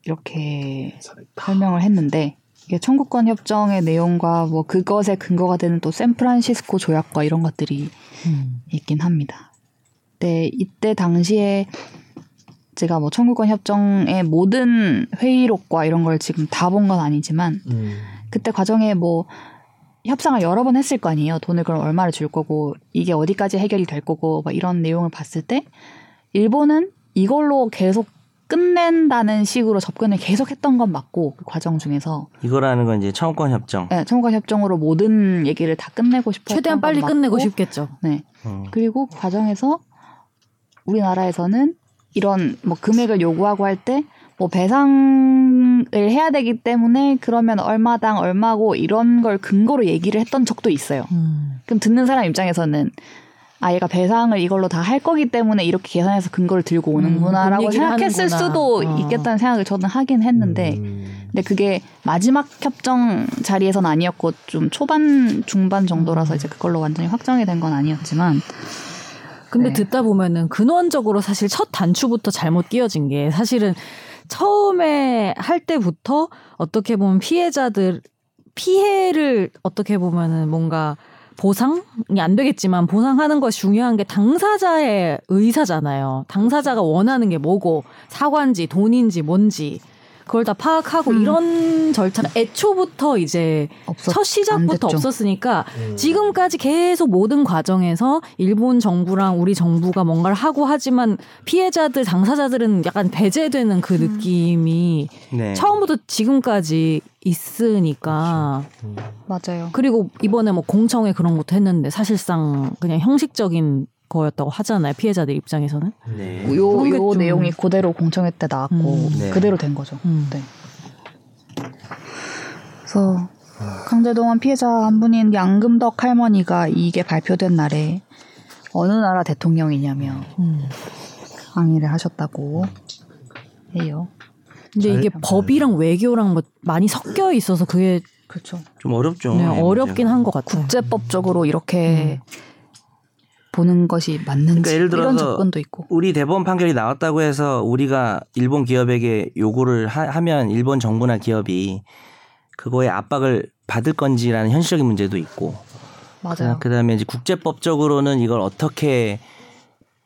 이렇게 설명을 했는데 이게 청구권 협정의 내용과 뭐 그것에 근거가 되는 또 샌프란시스코 조약과 이런 것들이 음. 있긴 합니다. 네, 이때 당시에 제가 뭐 청구권 협정의 모든 회의록과 이런 걸 지금 다 본 건 아니지만 음. 그때 과정에 뭐 협상을 여러 번 했을 거 아니에요. 돈을 그럼 얼마를 줄 거고 이게 어디까지 해결이 될 거고 막 이런 내용을 봤을 때 일본은 이걸로 계속 끝낸다는 식으로 접근을 계속 했던 건 맞고 그 과정 중에서 이거라는 건 이제 청구권 협정. 네, 청구권 협정으로 모든 얘기를 다 끝내고 싶었던 최대한 빨리 건 끝내고 맞고, 싶겠죠. 네. 음. 그리고 그 과정에서 우리나라에서는 이런 뭐 금액을 요구하고 할 때 뭐 배상을 해야 되기 때문에 그러면 얼마당 얼마고 이런 걸 근거로 얘기를 했던 적도 있어요. 음. 그럼 듣는 사람 입장에서는 아 얘가 배상을 이걸로 다 할 거기 때문에 이렇게 계산해서 근거를 들고 음, 오는구나라고 그 얘기를 생각했을 하는구나. 수도 어. 있겠다는 생각을 저는 하긴 했는데 음. 근데 그게 마지막 협정 자리에선 아니었고 좀 초반 중반 정도라서 음. 이제 그걸로 완전히 확정이 된 건 아니었지만 근데 네. 듣다 보면은 근원적으로 사실 첫 단추부터 잘못 끼워진 게 사실은 처음에 할 때부터 어떻게 보면 피해자들 피해를 어떻게 보면은 뭔가 보상이 안 되겠지만 보상하는 것이 중요한 게 당사자의 의사잖아요. 당사자가 원하는 게 뭐고 사과인지 돈인지 뭔지 그걸 다 파악하고 음. 이런 절차가 애초부터 이제 없었 첫 시작부터. 없었으니까 음. 지금까지 계속 모든 과정에서 일본 정부랑 우리 정부가 뭔가를 하고 하지만 피해자들 당사자들은 약간 배제되는 그 느낌이 네. 처음부터 지금까지 있으니까 음. 맞아요. 그리고 이번에 뭐 공청회 그런 것도 했는데 사실상 그냥 형식적인 거였다고 하잖아요 피해자들 입장에서는 네. 요, 그런 게요 좀- 내용이 그대로 공청회 때 나왔고 음. 네. 그대로 된 거죠. 음. 네. 그래서 강제동원 피해자 한 분인 양금덕 할머니가 이게 발표된 날에 어느 나라 대통령이냐며 음. 항의를 하셨다고 해요. 근데 이게 잘- 법이랑 외교랑 뭐 많이 섞여 있어서 그게 그렇죠. 좀 어렵죠. 네, 네, 어렵긴. 한 것 같아요. 국제법적으로 이렇게 보는 것이 맞는지 그러니까 예를 이런 들어서 접근도 있고. 우리 대법원 판결이 나왔다고 해서 우리가 일본 기업에게 요구를 하, 면 일본 정부나 기업이 그거에 압박을 받을 건지라는 현실적인 문제도 있고 맞아요. 그 다음에 이제 국제법적으로는 이걸 어떻게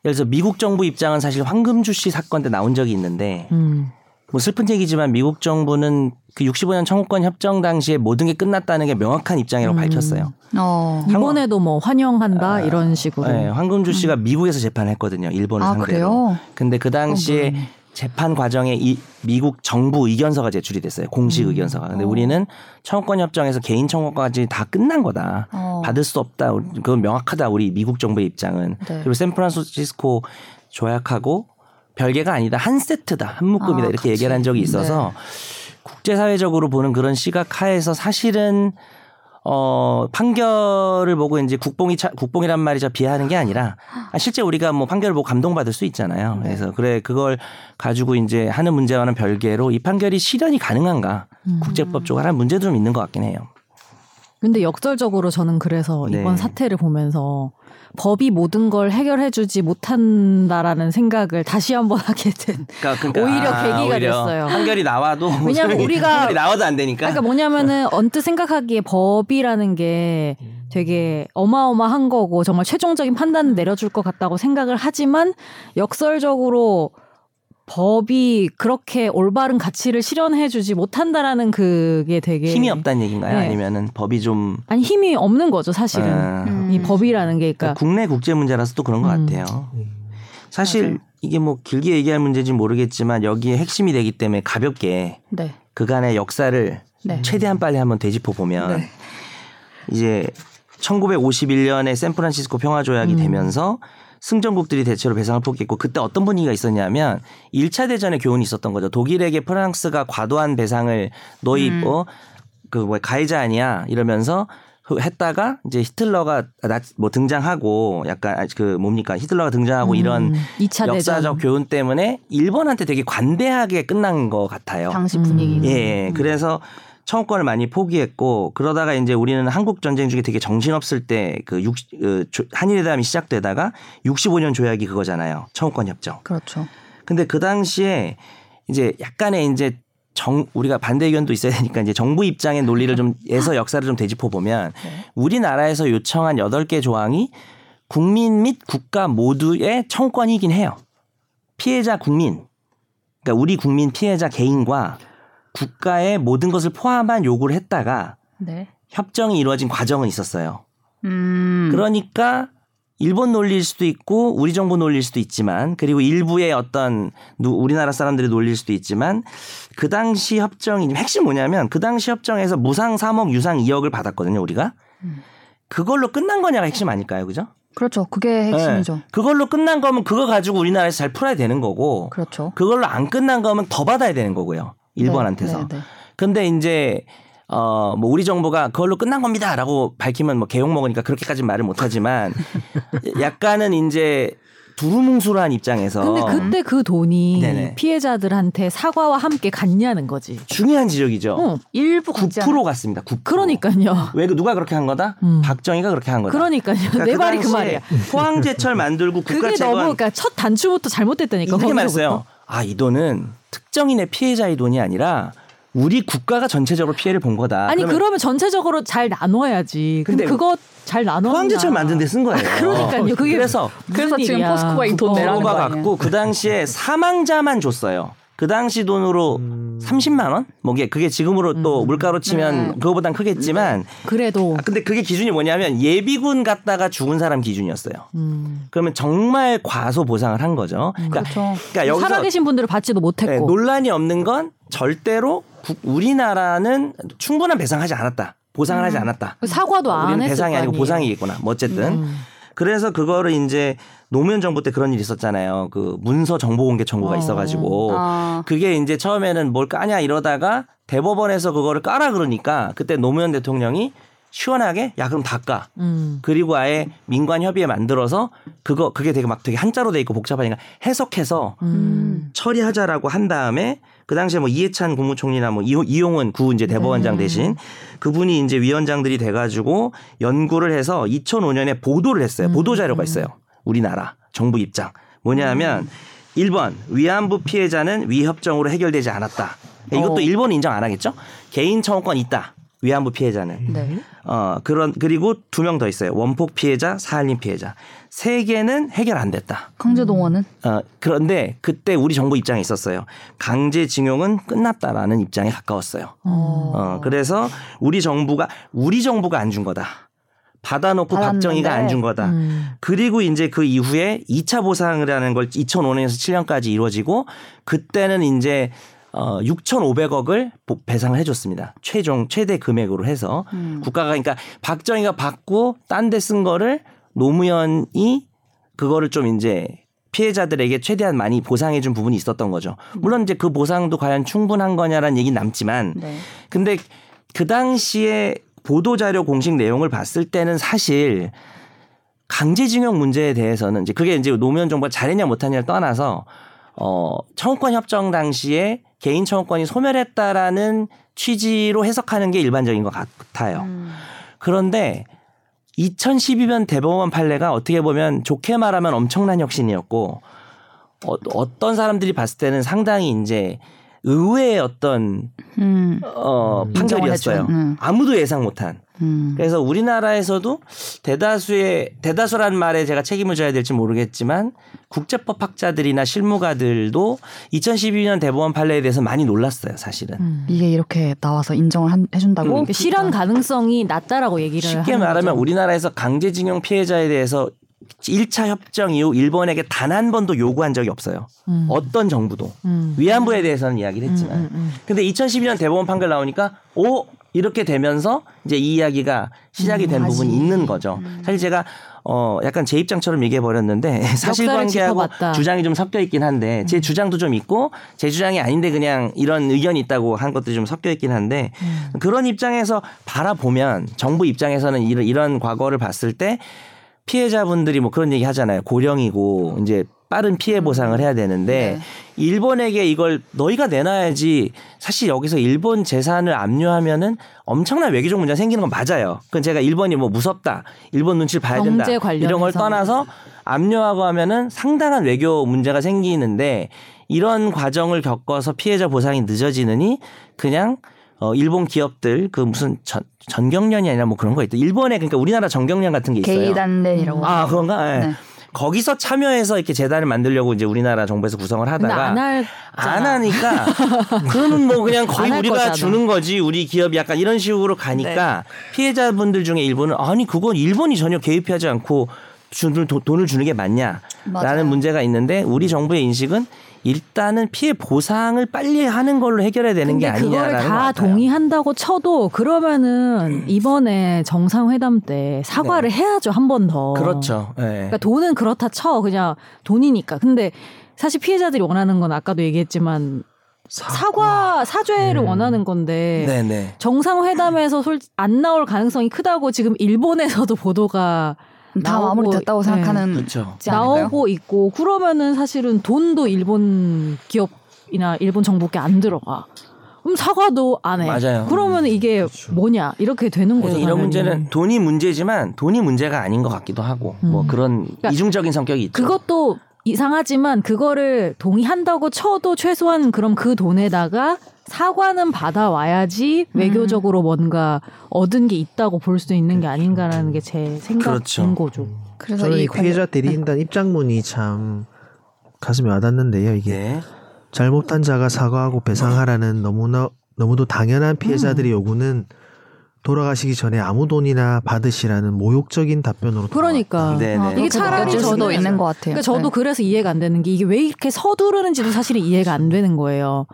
예를 들어서 미국 정부 입장은 사실 황금주 씨 사건 때 나온 적이 있는데 음. 뭐 슬픈 얘기지만 미국 정부는 그 65년 청구권 협정 당시에 모든 게 끝났다는 게 명확한 입장이라고 음. 밝혔어요. 어. 이번에도 뭐 환영한다 아, 이런 식으로. 네, 황금주 씨가 미국에서 재판했거든요. 일본을 아 상대로. 그래요? 근데 그 당시에 어, 몰랐네. 재판 과정에 이 미국 정부 의견서가 제출이 됐어요. 공식 음. 의견서가. 근데 어. 우리는 청구권 협정에서 개인 청구까지 다 끝난 거다. 어. 받을 수 없다. 그건 명확하다. 우리 미국 정부의 입장은. 네. 그리고 샌프란시스코 조약하고 별개가 아니다. 한 세트다. 한 묶음이다. 아, 이렇게. 네. 얘기를 한 적이 있어서 국제사회적으로 보는 그런 시각 하에서 사실은 어 판결을 보고 이제 국뽕이 차, 국뽕이란 말이 저 비하하는 게 아니라 아, 실제 우리가 뭐 판결을 보고 감동받을 수 있잖아요. 네. 그래서 그래 그걸 가지고 이제 하는 문제와는 별개로 이 판결이 실현이 가능한가 음. 국제법적으로 하는 문제도 좀 있는 것 같긴 해요. 근데 역설적으로 저는 그래서 네. 이번 사태를 보면서 법이 모든 걸 해결해주지 못한다라는 생각을 다시 한번 [laughs] 하게 된. 그러니까, 오히려 계기가 됐어요. 판결이 나와도 왜냐면 [laughs] 우리가- 판결이 나와도 안 되니까. 그러니까 뭐냐면은 언뜻 생각하기에 법이라는 게 되게 어마어마한 거고 정말 최종적인 판단을 내려줄 것 같다고 생각을 하지만 역설적으로 법이 그렇게 올바른 가치를 실현해주지 못한다라는 그게 되게 힘이 없다는 얘기인가요? 네. 아니면은 법이 좀 아니 힘이 없는 거죠 사실은 아, 음. 이 법이라는 게 그러니까 그러니까 국내 국제 문제라서 또 그런 것 음. 같아요. 사실 맞아요. 이게 뭐 길게 얘기할 문제인지 모르겠지만 여기에 핵심이 되기 때문에 가볍게 네. 그간의 역사를 네. 최대한 빨리 한번 되짚어 보면 네. 이제 1951년에 샌프란시스코 평화 조약이 음. 되면서 승전국들이 대체로 배상을 포기했고 그때 어떤 분위기가 있었냐면 1차 대전의 교훈이 있었던 거죠. 독일에게 프랑스가 과도한 배상을 너희 음. 어, 그뭐 가해자 아니야 이러면서 그 했다가 이제 히틀러가 나, 뭐 등장하고 약간 아, 그 뭡니까 히틀러가 등장하고 이런 음, 2차 역사적 대전. 교훈 때문에 일본한테 되게 관대하게 끝난 것 같아요. 당시 음. 분위기는. 예, 그래서 청구권을 많이 포기했고 그러다가 이제 우리는 한국 전쟁 중에 되게 정신없을 때그 그 조- 한일회담이 시작되다가 65년 조약이 그거잖아요. 청구권 협정. 그렇죠. 근데 그 당시에 이제 약간의 이제 정 우리가 반대 의견도 있어야 되니까 이제 정부 입장의 논리를 좀 에서 역사를 좀 되짚어 보면 [laughs] 네. 우리나라에서 요청한 8개 조항이 국민 및 국가 모두의 청구권이긴 해요. 피해자 국민 그러니까 우리 국민 피해자 개인과 국가의 모든 것을 포함한 요구를 했다가 네. 협정이 이루어진 과정은 있었어요. 음. 그러니까 일본 논리일 수도 있고 우리 정부 논리일 수도 있지만 그리고 일부의 어떤 누- 우리나라 사람들이 논리일 수도 있지만 그 당시 협정이 핵심 뭐냐면 그 당시 협정에서 무상 3억 유상 2억을 받았거든요 우리가 음. 그걸로 끝난 거냐가 핵심 아닐까요 그죠? 그렇죠. 그게 핵심이죠. 네. 그걸로 끝난 거면 그거 가지고 우리나라에서 잘 풀어야 되는 거고 그렇죠. 그걸로 안 끝난 거면 더 받아야 되는 거고요 일본한테서 네, 네, 네. 근데 이제 어 뭐 우리 정부가 그걸로 끝난 겁니다라고 밝히면 뭐 개욕 먹으니까 그렇게까지 말을 못 하지만 [laughs] 약간은 이제 두루뭉술한 입장에서 근데 그때 그 돈이 네네. 피해자들한테 사과와 함께 갔냐는 거지. 중요한 지적이죠. 어, 일부 갖지 9% 갔습니다. 9%. 그러니까요. 왜그 누가 그렇게 한 거다? 음. 박정희가 그렇게 한 거다. 그러니까요. 그러니까 내 그 말이 그 말이야. 포항제철 만들고 그게 국가채권 너무 그러니까 첫 단추부터 잘못됐다니까. 이렇게. 말했어요. 아, 이 돈은 특정인의 피해자의 돈이 아니라 우리 국가가 전체적으로 피해를 본 거다. 아니 그러면 그러면 전체적으로 잘 나눠야지. 근데 그거 잘 나눠. 포항제철 만든 데 쓴 거예요. [laughs] 그러니까요. 그게 그래서 그래서 지금 포스코가 이 돈 내라는 포스코가 거. 갖고 그 당시에 사망자만 줬어요. 그 당시 돈으로 30만 원? 뭐 이게 그게 지금으로 또 물가로 치면 네. 그거보단 크겠지만 그래도 아, 근데 그게 기준이 뭐냐면 예비군 갔다가 죽은 사람 기준이었어요. 음. 그러면 정말 과소 보상을 한 거죠. 그러니까, 그렇죠. 그러니까 여기서 살아계신 분들을 받지도 네, 못했고. 논란이 없는 건 절대로 국- 우리나라는 충분한 배상하지 않았다. 보상을 하지 않았다. 사과도 안 우리는 했을 배상이 거 아니고. 보상이겠구나. 뭐 어쨌든 음. 그래서 그거를 이제 노무현 정부 때 그런 일이 있었잖아요. 그 문서 정보 공개 청구가 어. 있어가지고 아. 그게 이제 처음에는 뭘 까냐 이러다가 대법원에서 그거를 까라 그러니까 그때 노무현 대통령이 시원하게 야 그럼 다 까. 음. 그리고 아예 민관 협의회 만들어서 그거 그게 되게 막 되게 한자로 돼 있고 복잡하니까 해석해서 음. 처리하자라고 한 다음에 그 당시에 뭐 이해찬 국무총리나 뭐 이용은 구 이제 대법원장 네. 대신 그분이 이제 위원장들이 돼 가지고 연구를 해서 2005년에 보도를 했어요. 음. 보도 자료가 있어요. 우리나라 정부 입장 뭐냐면 1번 위안부 피해자는 위협정으로 해결되지 않았다. 이것도 어. 일본은 인정 안 하겠죠? 개인 청구권 있다. 위안부 피해자는. 네. 어, 그런, 그리고 두 명 더 있어요. 원폭 피해자, 사할린 피해자. 세 개는 해결 안 됐다. 강제동원은 어, 그런데 그때 우리 정부 입장에 있었어요. 강제징용은 끝났다라는 입장에 가까웠어요. 어. 어, 그래서 우리 정부가, 우리 정부가 안 준 거다. 받아놓고 받았는데. 박정희가 안 준 거다. 음. 그리고 이제 그 이후에 2차 보상이라는 걸 2005년에서 7년까지 이루어지고 그때는 이제 어 6,500억을 배상을 해줬습니다. 최종 최대 금액으로 해서 음. 국가가 그러니까 박정희가 받고 딴 데 쓴 거를 노무현이 그거를 좀 이제 피해자들에게 최대한 많이 보상해 준 부분이 있었던 거죠. 물론 이제 그 보상도 과연 충분한 거냐라는 얘기 남지만 네. 근데 그 당시에 보도 자료 공식 내용을 봤을 때는 사실 강제징용 문제에 대해서는 이제 그게 이제 노무현 정부가 잘했냐 못했냐를 떠나서 어 청구권 협정 당시에 개인 청구권이 소멸했다라는 취지로 해석하는 게 일반적인 것 같아요. 음. 그런데 2012년 대법원 판례가 어떻게 보면 좋게 말하면 엄청난 혁신이었고 어, 어떤 사람들이 봤을 때는 상당히 이제 의외의 어떤 음. 어, 판결이었어요. 음. 아무도 예상 못한. 음. 그래서 우리나라에서도 대다수의 대다수란 말에 제가 책임을 져야 될지 모르겠지만 국제법 학자들이나 실무가들도 2012년 대법원 판례에 대해서 많이 놀랐어요, 사실은. 음. 이게 이렇게 나와서 인정을 한- 해준다고? 음. 그 실현 가능성이 낮다라고 얘기를 쉽게 하는 말하면 거죠. 우리나라에서 강제징용 피해자에 대해서 1차 협정 이후 일본에게 단 한 번도 요구한 적이 없어요. 음. 어떤 정부도. 음. 위안부에 대해서는 이야기를 했지만. 음, 음, 음. 근데 2012년 대법원 판결 나오니까 오 이렇게 되면서 이제 이 이야기가 시작이 된 음, 부분이 다시. 있는 거죠. 사실 제가 어 약간 제 입장처럼 얘기해 버렸는데 [laughs] 사실관계하고. 주장이 좀 섞여 있긴 한데 제 주장도 좀 있고 제 주장이 아닌데 그냥 이런 의견이 있다고 한 것들이 좀 섞여 있긴 한데 그런 입장에서 바라보면 정부 입장에서는 이런, 이런 과거를 봤을 때 피해자분들이 뭐 그런 얘기 하잖아요. 고령이고 이제 빠른 피해 보상을 해야 되는데 네. 일본에게 이걸 너희가 내놔야지 사실 여기서 일본 재산을 압류하면은 엄청난 외교적 문제가 생기는 건 맞아요. 그건 제가 일본이 뭐 무섭다, 일본 눈치를 봐야 된다 이런 걸. 떠나서 압류하고 하면은 상당한 외교 문제가 생기는데 이런 과정을 겪어서 피해자 보상이 늦어지느니 그냥 어 일본 기업들 그 무슨 전, 전경련이 아니라 뭐 그런 거 있다. 일본에 그러니까 우리나라 전경련 같은 게 있어요. 게이단렌이라고. 아 그런가? 예. 네. 거기서 참여해서 이렇게 재단을 만들려고 이제 우리나라 정부에서 구성을 하다가 안 할. 안 하니까 그러면 뭐 그냥 거의 우리가 거잖아. 주는 거지 우리 기업이 약간 이런 식으로 가니까 피해자분들 중에 일본은 아니 그건 일본이 전혀 개입하지 않고 주는 도- 돈을 주는 게 맞냐라는 맞아요. 문제가 있는데 우리 정부의 인식은 일단은 피해 보상을 빨리 하는 걸로 해결해야 되는 게 아니냐라는 것 다. 동의한다고 쳐도 그러면은 이번에 정상회담 때 사과를 해야죠 한 번 더. 네. 그렇죠. 예. 그러니까 돈은 그렇다 쳐 그냥 돈이니까. 근데 사실 피해자들이 원하는 건 아까도 얘기했지만 사과 사죄를 원하는 건데 네네. 정상회담에서 솔- 안 나올 가능성이 크다고 지금 일본에서도 보도가 다 나오고, 마무리 됐다고 네. 생각하는 그렇죠. 지 않을까요? 나오고 있고 그러면은 사실은 돈도 일본 기업이나 일본 정부께 안 들어가. 그럼 사과도 안 해. 맞아요. 그러면 이게 뭐냐 이렇게 되는 거죠. 그래서 이런. 문제는 돈이 문제지만 돈이 문제가 아닌 것 같기도 하고 뭐 음. 그런 그러니까 이중적인 성격이 있죠. 그것도 이상하지만 그거를 동의한다고 쳐도 최소한 그럼 그 돈에다가 사과는 받아와야지 음. 외교적으로 뭔가 얻은 게 있다고 볼 수 있는 게 아닌가라는 게 제 생각인 그렇죠. 거죠. 그래서 저는 이 관- 피해자 대리인단 입장문이 참 가슴에 와닿는데요. 이게 네. 잘못한 자가 사과하고 배상하라는 너무나 너무도 당연한 피해자들의 음. 요구는 돌아가시기 전에 아무 돈이나 받으시라는 모욕적인 답변으로 그러니까 네, 아, 네. 이게 차라리 저는- 있는 것 같아요. 그러니까 저도 네. 그래서 이해가 안 되는 게 이게 왜 이렇게 서두르는지도 사실은 이해가 안 되는 거예요.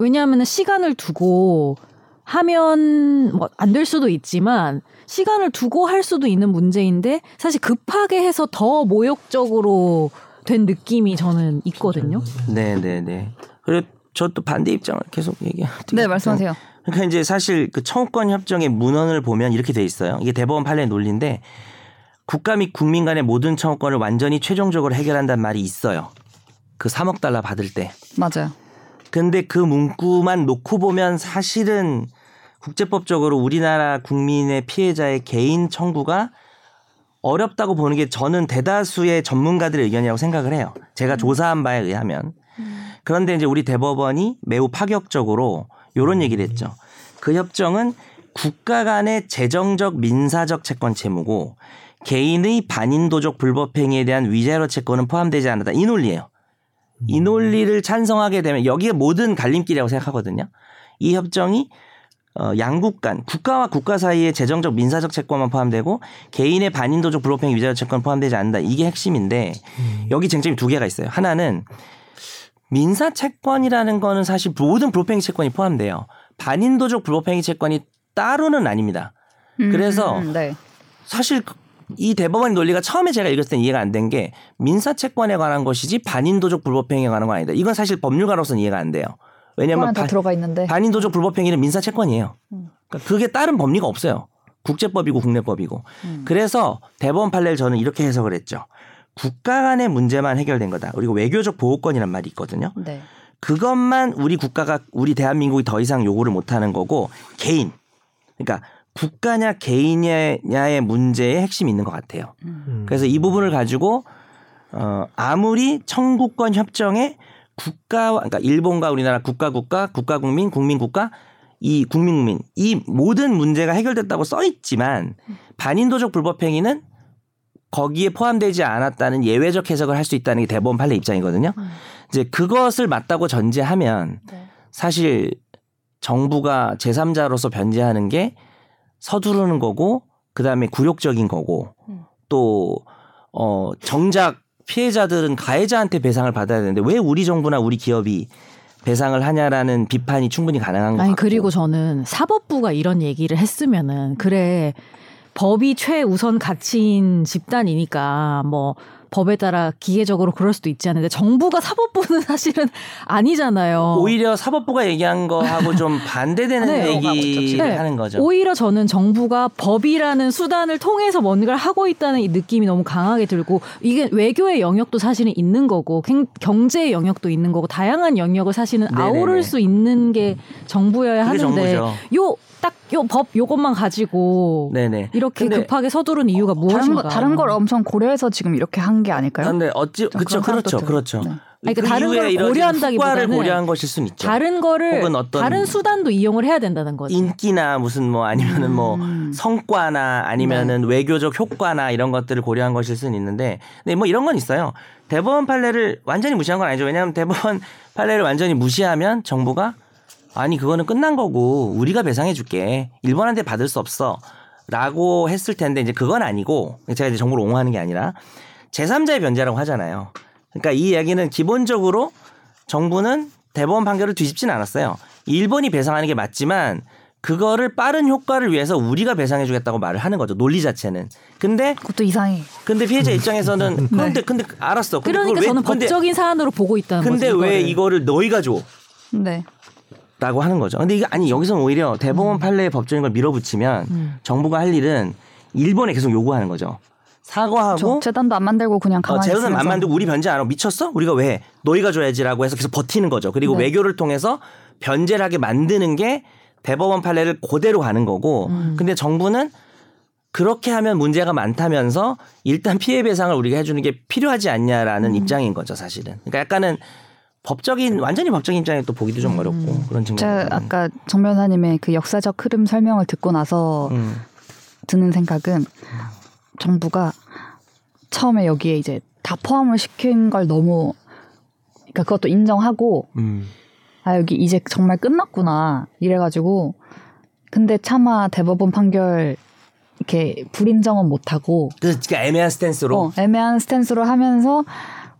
왜냐하면 시간을 두고 하면 뭐 안 될 수도 있지만 시간을 두고 할 수도 있는 문제인데 사실 급하게 해서 더 모욕적으로 된 느낌이 저는 있거든요. 네, 네, 네. 그리고 저또 반대 입장을 계속 얘기해요. 네 말씀하세요. 그러니까 이제 사실 그 청구권 협정의 문헌을 보면 이렇게 돼 있어요. 이게 대법원 판례의 논리인데 국가 및 국민 간의 모든 청구권을 완전히 최종적으로 해결한다는 말이 있어요. 그 3억 달러 받을 때. 맞아요. 근데 그 문구만 놓고 보면 사실은 국제법적으로 우리나라 국민의 피해자의 개인 청구가 어렵다고 보는 게 저는 대다수의 전문가들의 의견이라고 생각을 해요. 제가 조사한 바에 의하면. 그런데 이제 우리 대법원이 매우 파격적으로 이런 얘기를 했죠. 그 협정은 국가 간의 재정적 민사적 채권 채무고 개인의 반인도적 불법행위에 대한 위자료 채권은 포함되지 않는다. 이 논리예요. 이 논리를 찬성하게 되면 여기에 모든 갈림길이라고 생각하거든요. 이 협정이 어, 양국 간 국가와 국가 사이의 재정적 민사적 채권만 포함되고 개인의 반인 도적 불법행위 위자료 채권 포함되지 않는다. 이게 핵심인데 여기 쟁점이 두 개가 있어요. 하나는 민사 채권이라는 거는 사실 모든 불법행위 채권이 포함돼요. 반인 도적 불법행위 채권이 따로는 아닙니다. 음, 그래서 음, 네. 사실 그- 이 대법원 논리가 처음에 제가 읽었을 땐 이해가 안 된 게 민사 채권에 관한 것이지 반인도적 불법행위에 관한 건 아니다. 이건 사실 법률가로서는 이해가 안 돼요. 왜냐하면 반- 들어가 있는데. 반인도적 불법행위는 민사 채권이에요. 음. 그러니까 그게 다른 법리가 없어요. 국제법이고 국내법이고. 음. 그래서 대법원 판례를 저는 이렇게 해석을 했죠. 국가 간의 문제만 해결된 거다. 그리고 외교적 보호권이란 말이 있거든요. 네. 그것만 우리 국가가 우리 대한민국이 더 이상 요구를 못 하는 거고 개인. 그러니까 국가냐 개인냐의 문제에 핵심이 있는 것 같아요. 음. 그래서 이 부분을 가지고 어 아무리 청구권 협정에 국가와 그러니까 일본과 우리나라 국가 국가 국가 국민 국민 국가 이 국민 국민 이 모든 문제가 해결됐다고 써 있지만 반인도적 불법 행위는 거기에 포함되지 않았다는 예외적 해석을 할 수 있다는 게 대법원 판례 입장이거든요. 이제 그것을 맞다고 전제하면 네. 사실 정부가 제3자로서 변제하는 게 서두르는 거고 그다음에 굴욕적인 거고 음. 또 어, 정작 피해자들은 가해자한테 배상을 받아야 되는데 왜 우리 정부나 우리 기업이 배상을 하냐라는 비판이 충분히 가능한 것 아니. 그리고 저는 사법부가 이런 얘기를 했으면은 그래 법이 최우선 가치인 집단이니까 뭐 법에 따라 기계적으로 그럴 수도 있지 않은데 정부가 사법부는 [laughs] 사실은 아니잖아요. 오히려 사법부가 얘기한 거하고 좀 반대되는 [laughs] 네. 얘기를 네. 하는 거죠. 오히려 저는 정부가 법이라는 수단을 통해서 뭔가를 하고 있다는 이 느낌이 너무 강하게 들고 이게 외교의 영역도 사실은 있는 거고 경- 경제의 영역도 있는 거고 다양한 영역을 사실은 네네네. 아우를 수 있는 게 정부여야 그게 하는데 정부죠. 요 딱 요 법 요것만 가지고 네네. 이렇게 급하게 서두른 이유가 다른 무엇인가? 거 다른 걸 엄청 고려해서 지금 이렇게 한 게 아닐까요? 아, 근데 어찌 좀 그렇죠, 그렇죠, 그렇죠. 네. 아니, 그 그러니까 다른 걸 고려한다기보다는 고려한 것일 수는 있죠. 다른 거를 혹은 어떤 다른 수단도 이용을 해야 된다는 거지. 인기나 무슨 뭐 아니면은 뭐 음. 성과나 아니면은 외교적 효과나 이런 것들을 고려한 것일 수는 있는데 근데 뭐 이런 건 있어요. 대법원 판례를 완전히 무시한 건 아니죠. 왜냐하면 대법원 [laughs] 판례를 완전히 무시하면 정부가 아니 그거는 끝난 거고 우리가 배상해 줄게 일본한테 받을 수 없어 라고 했을 텐데 이제 그건 아니고 제가 이제 정부를 옹호하는 게 아니라 제3자의 변제라고 하잖아요. 그러니까 이 이야기는 기본적으로 정부는 대법원 판결을 뒤집진 않았어요. 일본이 배상하는 게 맞지만 그거를 빠른 효과를 위해서 우리가 배상해 주겠다고 말을 하는 거죠. 논리 자체는. 근데 그것도 이상해. 근데 피해자 입장에서는 [laughs] 그런데 근데 알았어. 근데 그러니까 그걸 왜- 저는 근데, 법적인 사안으로 보고 있다는 근데 거죠. 왜 이거를. 이거를 너희가 줘? 네. 라고 하는 거죠. 근데 이게 아니 여기서는 오히려 대법원 판례의 법적인 걸 밀어붙이면 음. 정부가 할 일은 일본에 계속 요구하는 거죠. 사과하고 저 재단도 안 만들고 그냥 어, 가만히 재단은 안 있으면서 만들고 우리 변제 안 하고 미쳤어? 우리가 왜 해? 너희가 줘야지라고 해서 계속 버티는 거죠. 그리고 네. 외교를 통해서 변제를 하게 만드는 게 대법원 판례를 그대로 가는 거고 음. 근데 정부는 그렇게 하면 문제가 많다면서 일단 피해 배상을 우리가 해주는 게 필요하지 않냐라는 입장인 거죠 사실은. 그러니까 약간은 법적인 완전히 법적인 입장에 또 보기도 좀 어렵고 그런 측면이 제가 아까 정 변호사님의 그 역사적 흐름 설명을 듣고 나서 음. 드는 생각은 정부가 처음에 여기에 이제 다 포함을 시킨 걸 너무 그러니까 그것도 인정하고 음. 아 여기 이제 정말 끝났구나 이래가지고 근데 차마 대법원 판결 이렇게 불인정은 못하고 그러니까 애매한 스탠스로? 어, 애매한 스탠스로 하면서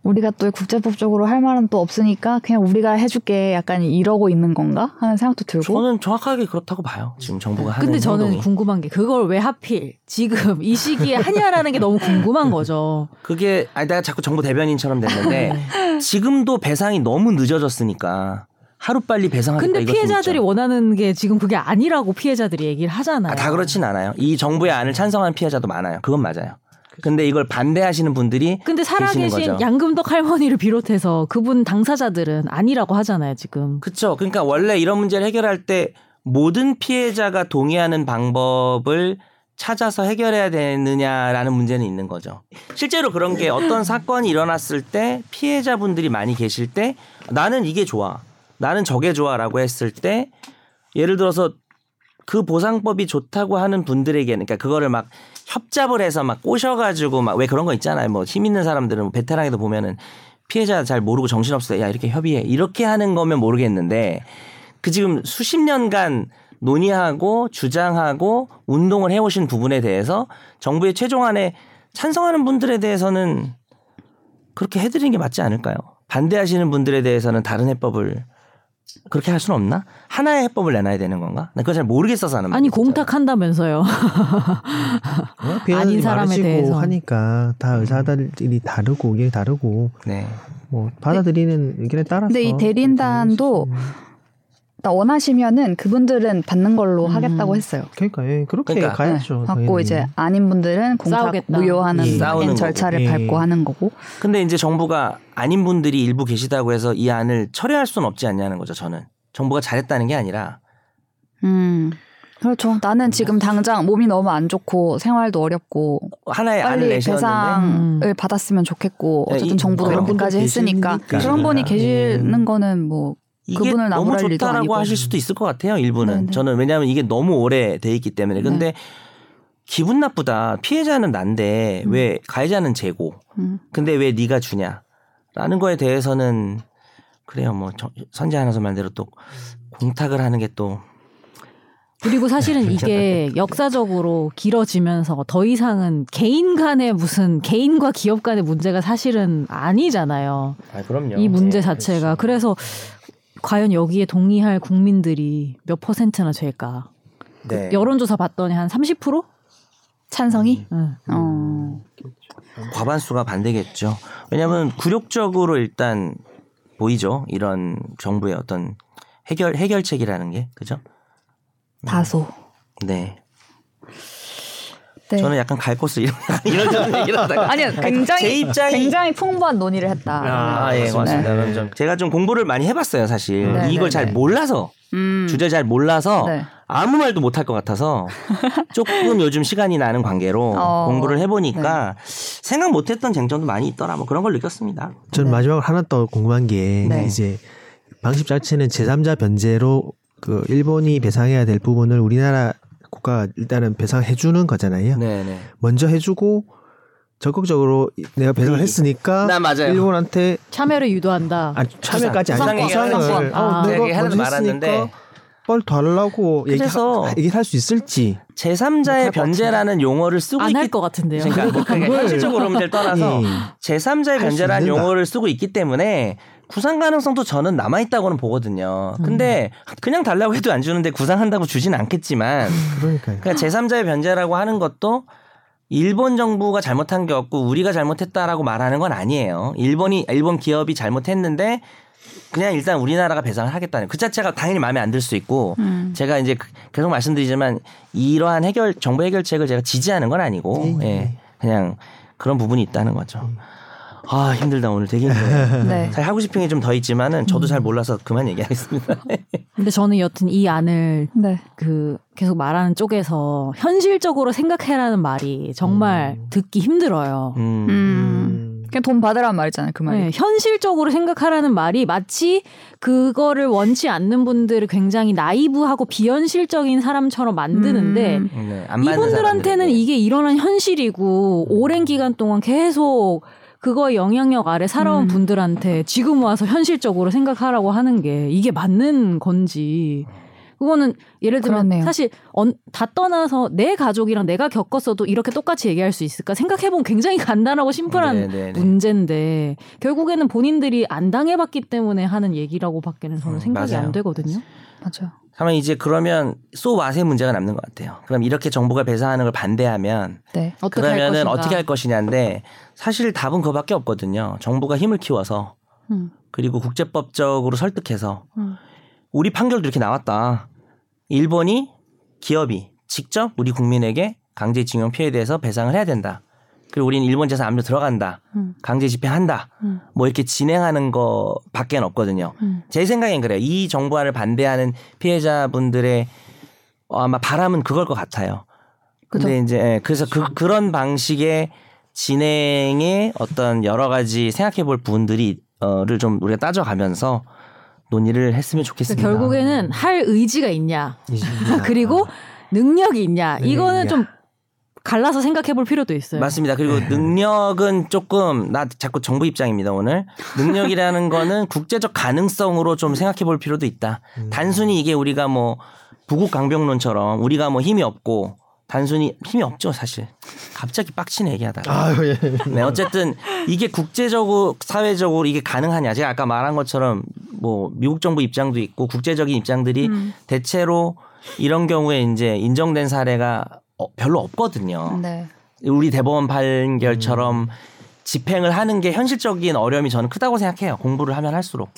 우리가 또 국제법적으로 할 말은 또 없으니까 그냥 우리가 해줄게 약간 이러고 있는 건가 하는 생각도 들고 저는 정확하게 그렇다고 봐요. 지금 정부가 하는 근데 저는 행동이. 궁금한 게 그걸 왜 하필 지금 이 시기에 하냐라는 게 너무 궁금한 거죠. 그게 아니 내가 자꾸 정부 대변인처럼 됐는데 네. 지금도 배상이 너무 늦어졌으니까 하루 빨리 배상하겠다 근데 피해자들이 있죠. 원하는 게 지금 그게 아니라고 피해자들이 얘기를 하잖아요. 아, 다 그렇진 않아요. 이 정부의 안을 찬성하는 피해자도 많아요. 그건 맞아요. 근데 이걸 반대하시는 분들이 근데 살아계신. 양금덕 할머니를 비롯해서 그분 당사자들은 아니라고 하잖아요, 지금. 그렇죠. 그러니까 원래 이런 문제를 해결할 때 모든 피해자가 동의하는 방법을 찾아서 해결해야 되느냐라는 문제는 있는 거죠. 실제로 그런 게 어떤 사건이 일어났을 때 피해자분들이 많이 계실 때 나는 이게 좋아. 나는 저게 좋아라고 했을 때 예를 들어서 그 보상법이 좋다고 하는 분들에게는 그러니까 그거를 막 협잡을 해서 막 꼬셔가지고 막 왜 그런 거 있잖아요. 뭐 힘 있는 사람들은 베테랑에도 보면은 피해자 잘 모르고 정신없어. 야 이렇게 협의해. 이렇게 하는 거면 모르겠는데 그 지금 수십 년간 논의하고 주장하고 운동을 해오신 부분에 대해서 정부의 최종안에 찬성하는 분들에 대해서는 그렇게 해드리는 게 맞지 않을까요? 반대하시는 분들에 대해서는 다른 해법을 그렇게 할 수는 없나? 하나의 해법을 내놔야 되는 건가? 나 그거 잘 모르겠어서 하는 아니. 공탁한다면서요. 어, [laughs] 아닌 사람에 대해서. 하니까 다 의사들이 다르고 의견이 다르고 네. 뭐 받아들이는 의견에 따라서 근데 이 대리인단도 딱 원하시면은 그분들은 받는 걸로 음. 하겠다고 했어요. 그러니까 예, 그렇게 그러니까. 가야죠. 네. 당연히. 받고 이제 아닌 분들은 공탁 싸우겠다. 무효하는 예. 확인 절차를. 예. 밟고 하는 거고. 근데 이제 정부가 아닌 분들이 일부 계시다고 해서 이 안을 철회할 수는 없지 않냐는 거죠. 저는 정부가 잘했다는 게 아니라 음. 그렇죠. 나는 지금 당장 몸이 너무 안 좋고 생활도 어렵고 하나의 빨리 배상을 음. 받았으면 좋겠고 네, 어쨌든 이- 정부가 이렇게까지 했으니까 계시니까. 그런 분이 예. 계시는 거는 뭐 이게 너무 좋다라고. 하실 수도 있을 것 같아요. 일부는 네네. 저는 왜냐하면 이게 너무 오래 돼 있기 때문에. 근데 기분 나쁘다. 피해자는 난데 왜 가해자는 재고. 음. 근데 왜 네가 주냐라는 거에 대해서는 그래요. 뭐 아나운서 말대로 또 공탁을 하는 게 또 그리고 사실은 [laughs] 이게 역사적으로 길어지면서 더 이상은 개인 간의 무슨 개인과 기업 간의 문제가 사실은 아니잖아요. 아, 그럼요. 이 문제 네, 자체가. 그렇죠. 그래서 과연 여기에 동의할 국민들이 몇 퍼센트나 될까? 네. 여론조사 봤더니 한 30%? 찬성이? 응. 어. 과반수가 반대겠죠. 왜냐하면 굴욕적으로 일단 보이죠. 이런 정부의 어떤 해결 해결책이라는 게 그죠? 다소. 네. 네. 저는 약간 갈 곳을 이런 [laughs] [laughs] 하다가 아니요, 굉장히 제 입장이 굉장히 풍부한 논의를 했다. 아, 예, 맞습니다. 네. 좀 제가 좀 공부를 많이 해봤어요, 사실. 네, 이걸 네, 잘 네. 몰라서 음. 주제 잘 몰라서 네. 아무 말도 못할 것 같아서 [laughs] 조금 요즘 시간이 나는 관계로 어, 공부를 해보니까 생각 못했던 쟁점도 많이 있더라. 뭐 그런 걸 느꼈습니다. 전 네. 마지막으로 하나 더 궁금한 게 네. 이제 방식 자체는 제3자 변제로 그 일본이 배상해야 될 부분을 우리나라 국가가 일단은 배상해 주는 거잖아요. 네네. 먼저 해주고 적극적으로 내가 배상을 했으니까 나 맞아요. 일본한테 참여를 유도한다. 아, 참여까지. 아니고 구상권. 어, 아. 내가 얘기하는 먼저 말았는데 했으니까 빨리 달라고 그래서 얘기, 얘기할 수 있을지 제3자의 변제라는 용어를 쓰고 안 있기 할것 같은데요. 그러니까 뭐 그게 그걸- 현실적으로 문제를 떠나서 예. 제3자의 할수 변제라는. 용어를 쓰고 있기 때문에 구상 가능성도 저는 남아 있다고는 보거든요. 근데 그냥 달라고 해도 안 주는데 구상한다고 주진 않겠지만 그러니까요. 그러니까 제3자의 변제라고 하는 것도 일본 정부가 잘못한 게 없고 우리가 잘못했다라고 말하는 건 아니에요. 일본이 일본 기업이 잘못했는데 그냥 일단 우리나라가 배상을 하겠다는 그 자체가 당연히 마음에 안 들 수 있고 음. 제가 이제 그- 계속 말씀드리지만 이러한 해결 정부 해결책을 제가 지지하는 건 아니고 네. 예 그냥 그런 부분이 있다는 거죠. 아 힘들다 오늘 되게 힘들어요. [laughs] 네. 사실 하고 싶은 게 좀 더 있지만은 저도 잘 몰라서 그만 얘기하겠습니다. [laughs] 근데 저는 여튼 이 안을 네. 그 계속 말하는 쪽에서 현실적으로 생각해라는 말이 정말 듣기 힘들어요. 음. 음. 그냥 돈 받으라는 말이잖아요. 그 말이. 네, 현실적으로 생각하라는 말이 마치 그거를 원치 않는 분들을 굉장히 나이브하고 비현실적인 사람처럼 만드는데 음. 네, 이분들한테는 사람들에게. 이게 일어난 현실이고 오랜 기간 동안 계속 그거의 영향력 아래 살아온 음. 분들한테 지금 와서 현실적으로 생각하라고 하는 게 이게 맞는 건지 그거는 예를 들면 그렇네요. 사실 언- 다 떠나서 내 가족이랑 내가 겪었어도 이렇게 똑같이 얘기할 수 있을까 생각해보면 굉장히 간단하고 심플한 네, 네, 네. 문제인데 결국에는 본인들이 안 당해봤기 때문에 하는 얘기라고밖에는 저는 음, 생각이 맞아요. 안 되거든요. 맞아요. 다만 이제 그러면 소 맛의 문제가 남는 것 같아요. 그럼 이렇게 정부가 배상하는 걸 반대하면 네. 그러면은. 어떻게 할 것이냐인데 사실 답은 그밖에 없거든요. 정부가 힘을 키워서 음, 그리고 국제법적으로 설득해서 음. 우리 판결도 이렇게 나왔다. 일본이 기업이 직접 우리 국민에게 강제징용 피해에 대해서 배상을 해야 된다. 그리고 우리는 일본 재산 압류 들어간다. 음. 강제 집행한다. 음. 뭐 이렇게 진행하는 거밖에 없거든요. 음. 제 생각엔 그래요. 이 정부안을 반대하는 피해자분들의 어, 아마 바람은 그걸 것 같아요. 근데 이제 예, 그래서 그 그런 방식의 진행의 어떤 여러 가지 생각해 볼 부분들이 어를 좀 우리가 따져가면서 논의를 했으면 좋겠습니다. 그러니까 결국에는 할 의지가 있냐 [laughs] 그리고 능력이 있냐 능력이 이거는 있냐. 좀 갈라서 생각해 볼 필요도 있어요. 맞습니다. 그리고 능력은 조금 나 자꾸 정부 입장입니다 오늘 능력이라는 [laughs] 거는 국제적 가능성으로 좀 생각해 볼 필요도 있다. 단순히 이게 우리가 뭐 부국 강병론처럼 우리가 뭐 힘이 없고 단순히 힘이 없죠 사실. 갑자기 빡치네 얘기하다가. 아유 예. 네, 어쨌든 이게 국제적으로 사회적으로 이게 가능하냐? 제가 아까 말한 것처럼 뭐 미국 정부 입장도 있고 국제적인 입장들이 음. 대체로 이런 경우에 이제 인정된 사례가 어, 별로 없거든요. 네. 우리 대법원 판결처럼 집행을 하는 게 현실적인 어려움이 저는 크다고 생각해요. 공부를 하면 할수록.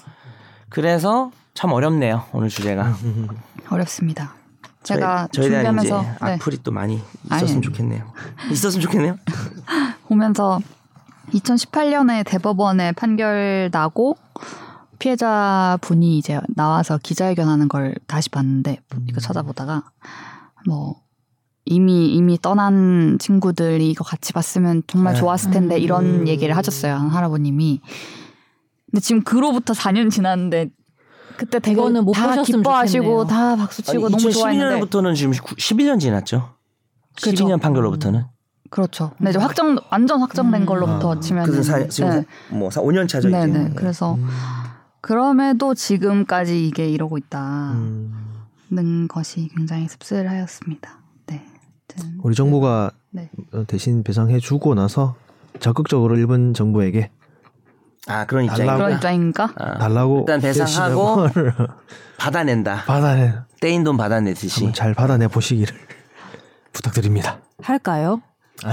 그래서 참 어렵네요. 오늘 주제가. [laughs] 어렵습니다. 제가 저희, 저에 대한 이제 준비하면서 네, 악플이 또 많이 있었으면 아니. 좋겠네요. 있었으면 좋겠네요. [laughs] 보면서 2018년에 대법원에 판결 나고 피해자 분이 이제 나와서 기자회견하는 걸 다시 봤는데 이거 찾아보다가 뭐 이미 이미 떠난 친구들이 이거 같이 봤으면 정말 네. 좋았을 텐데 이런 음. 얘기를 하셨어요 한 할아버님이. 근데 지금 그로부터 4년 지났는데 그때 되게 이거는 못다 보셨으면 기뻐하시고 좋겠네요. 다 박수치고 너무 좋아했는데 2012년부터는 지금 11년 지났죠. 그죠. 12년 판결로부터는. 그렇죠. 근데 이제 확정 완전 확정된 음. 걸로부터 아. 치면 그래서 사, 지금 뭐 5년 차죠 이제. 네네. 그래서 그럼에도 지금까지 이게 이러고 있다는 음, 것이 굉장히 씁쓸하였습니다. 네. 아무튼 우리 정부가 네. 어, 대신 배상해주고 나서 적극적으로 일본 정부에게 아 그런 입장입니까? 아, 달라고 일단 배상하고 [laughs] 받아낸다. 받아내 떼인 돈 받아내듯이. 잘 받아내 보시기를 부탁드립니다. 할까요? [laughs]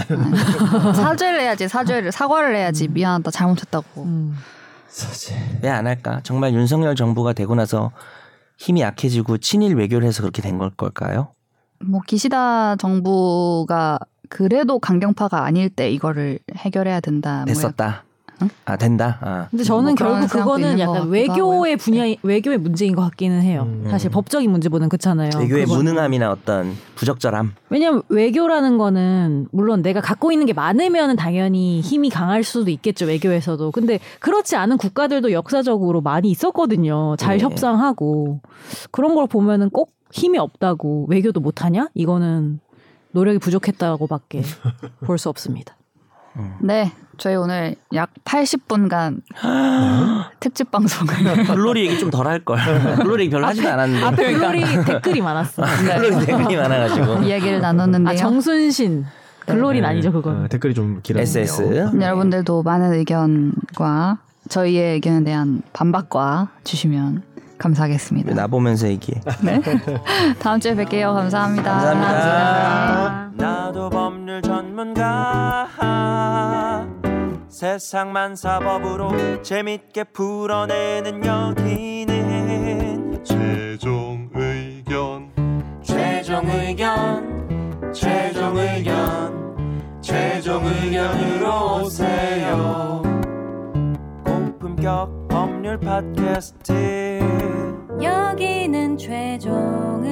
사죄를 해야지 사죄를 사과를 해야지 미안하다 잘못했다고. 음. 왜안 할까? 정말 윤석열 정부가 되고 나서 힘이 약해지고 친일 외교를 해서 그렇게 된 걸 걸까요? 뭐 기시다 정부가 그래도 강경파가 아닐 때 이거를 해결해야 된다. 뭐 됐었다. 응? 아 된다. 아. 근데 저는 뭐 결국 그거는 약간 외교의 분야 외교의 문제인 것 같기는 해요. 음. 사실 법적인 문제보다는 그렇잖아요. 외교의 그건- 무능함이나 어떤 부적절함. 왜냐면 외교라는 거는 물론 내가 갖고 있는 게 많으면 당연히 힘이 강할 수도 있겠죠 외교에서도. 근데 그렇지 않은 국가들도 역사적으로 많이 있었거든요. 잘 네. 협상하고 그런 걸 보면은 꼭 힘이 없다고 외교도 못하냐? 이거는 노력이 부족했다고밖에 [laughs] 볼 수 없습니다. 네, 저희 오늘 약 80분간 특집 방송을 [laughs] 글로리 얘기 좀 덜 할 걸. 글로리 얘기 별로 하지도 않았는데. 앞에 글로리 댓글이 많았어. 글로리 댓글이 많아가지고. 이야기를 나눴는데요. 아 정순신 글로리는 아니죠 그건. 어, 댓글이 좀 길었네요. SS. 여러분들도 많은 의견과 저희의 의견에 대한 반박과 주시면 감사하겠습니다. 나 보면서 얘기해. 네. [laughs] 다음 주에 뵐게요. 감사합니다. 감사합니다. 나도 법률 전문가 세상만 사법으로 재밌게 풀어내는 여기는 최종 의견 최종 의견 최종 의견 최종 의견으로 오세요 고품격 법률 팟캐스트. 여기는 최종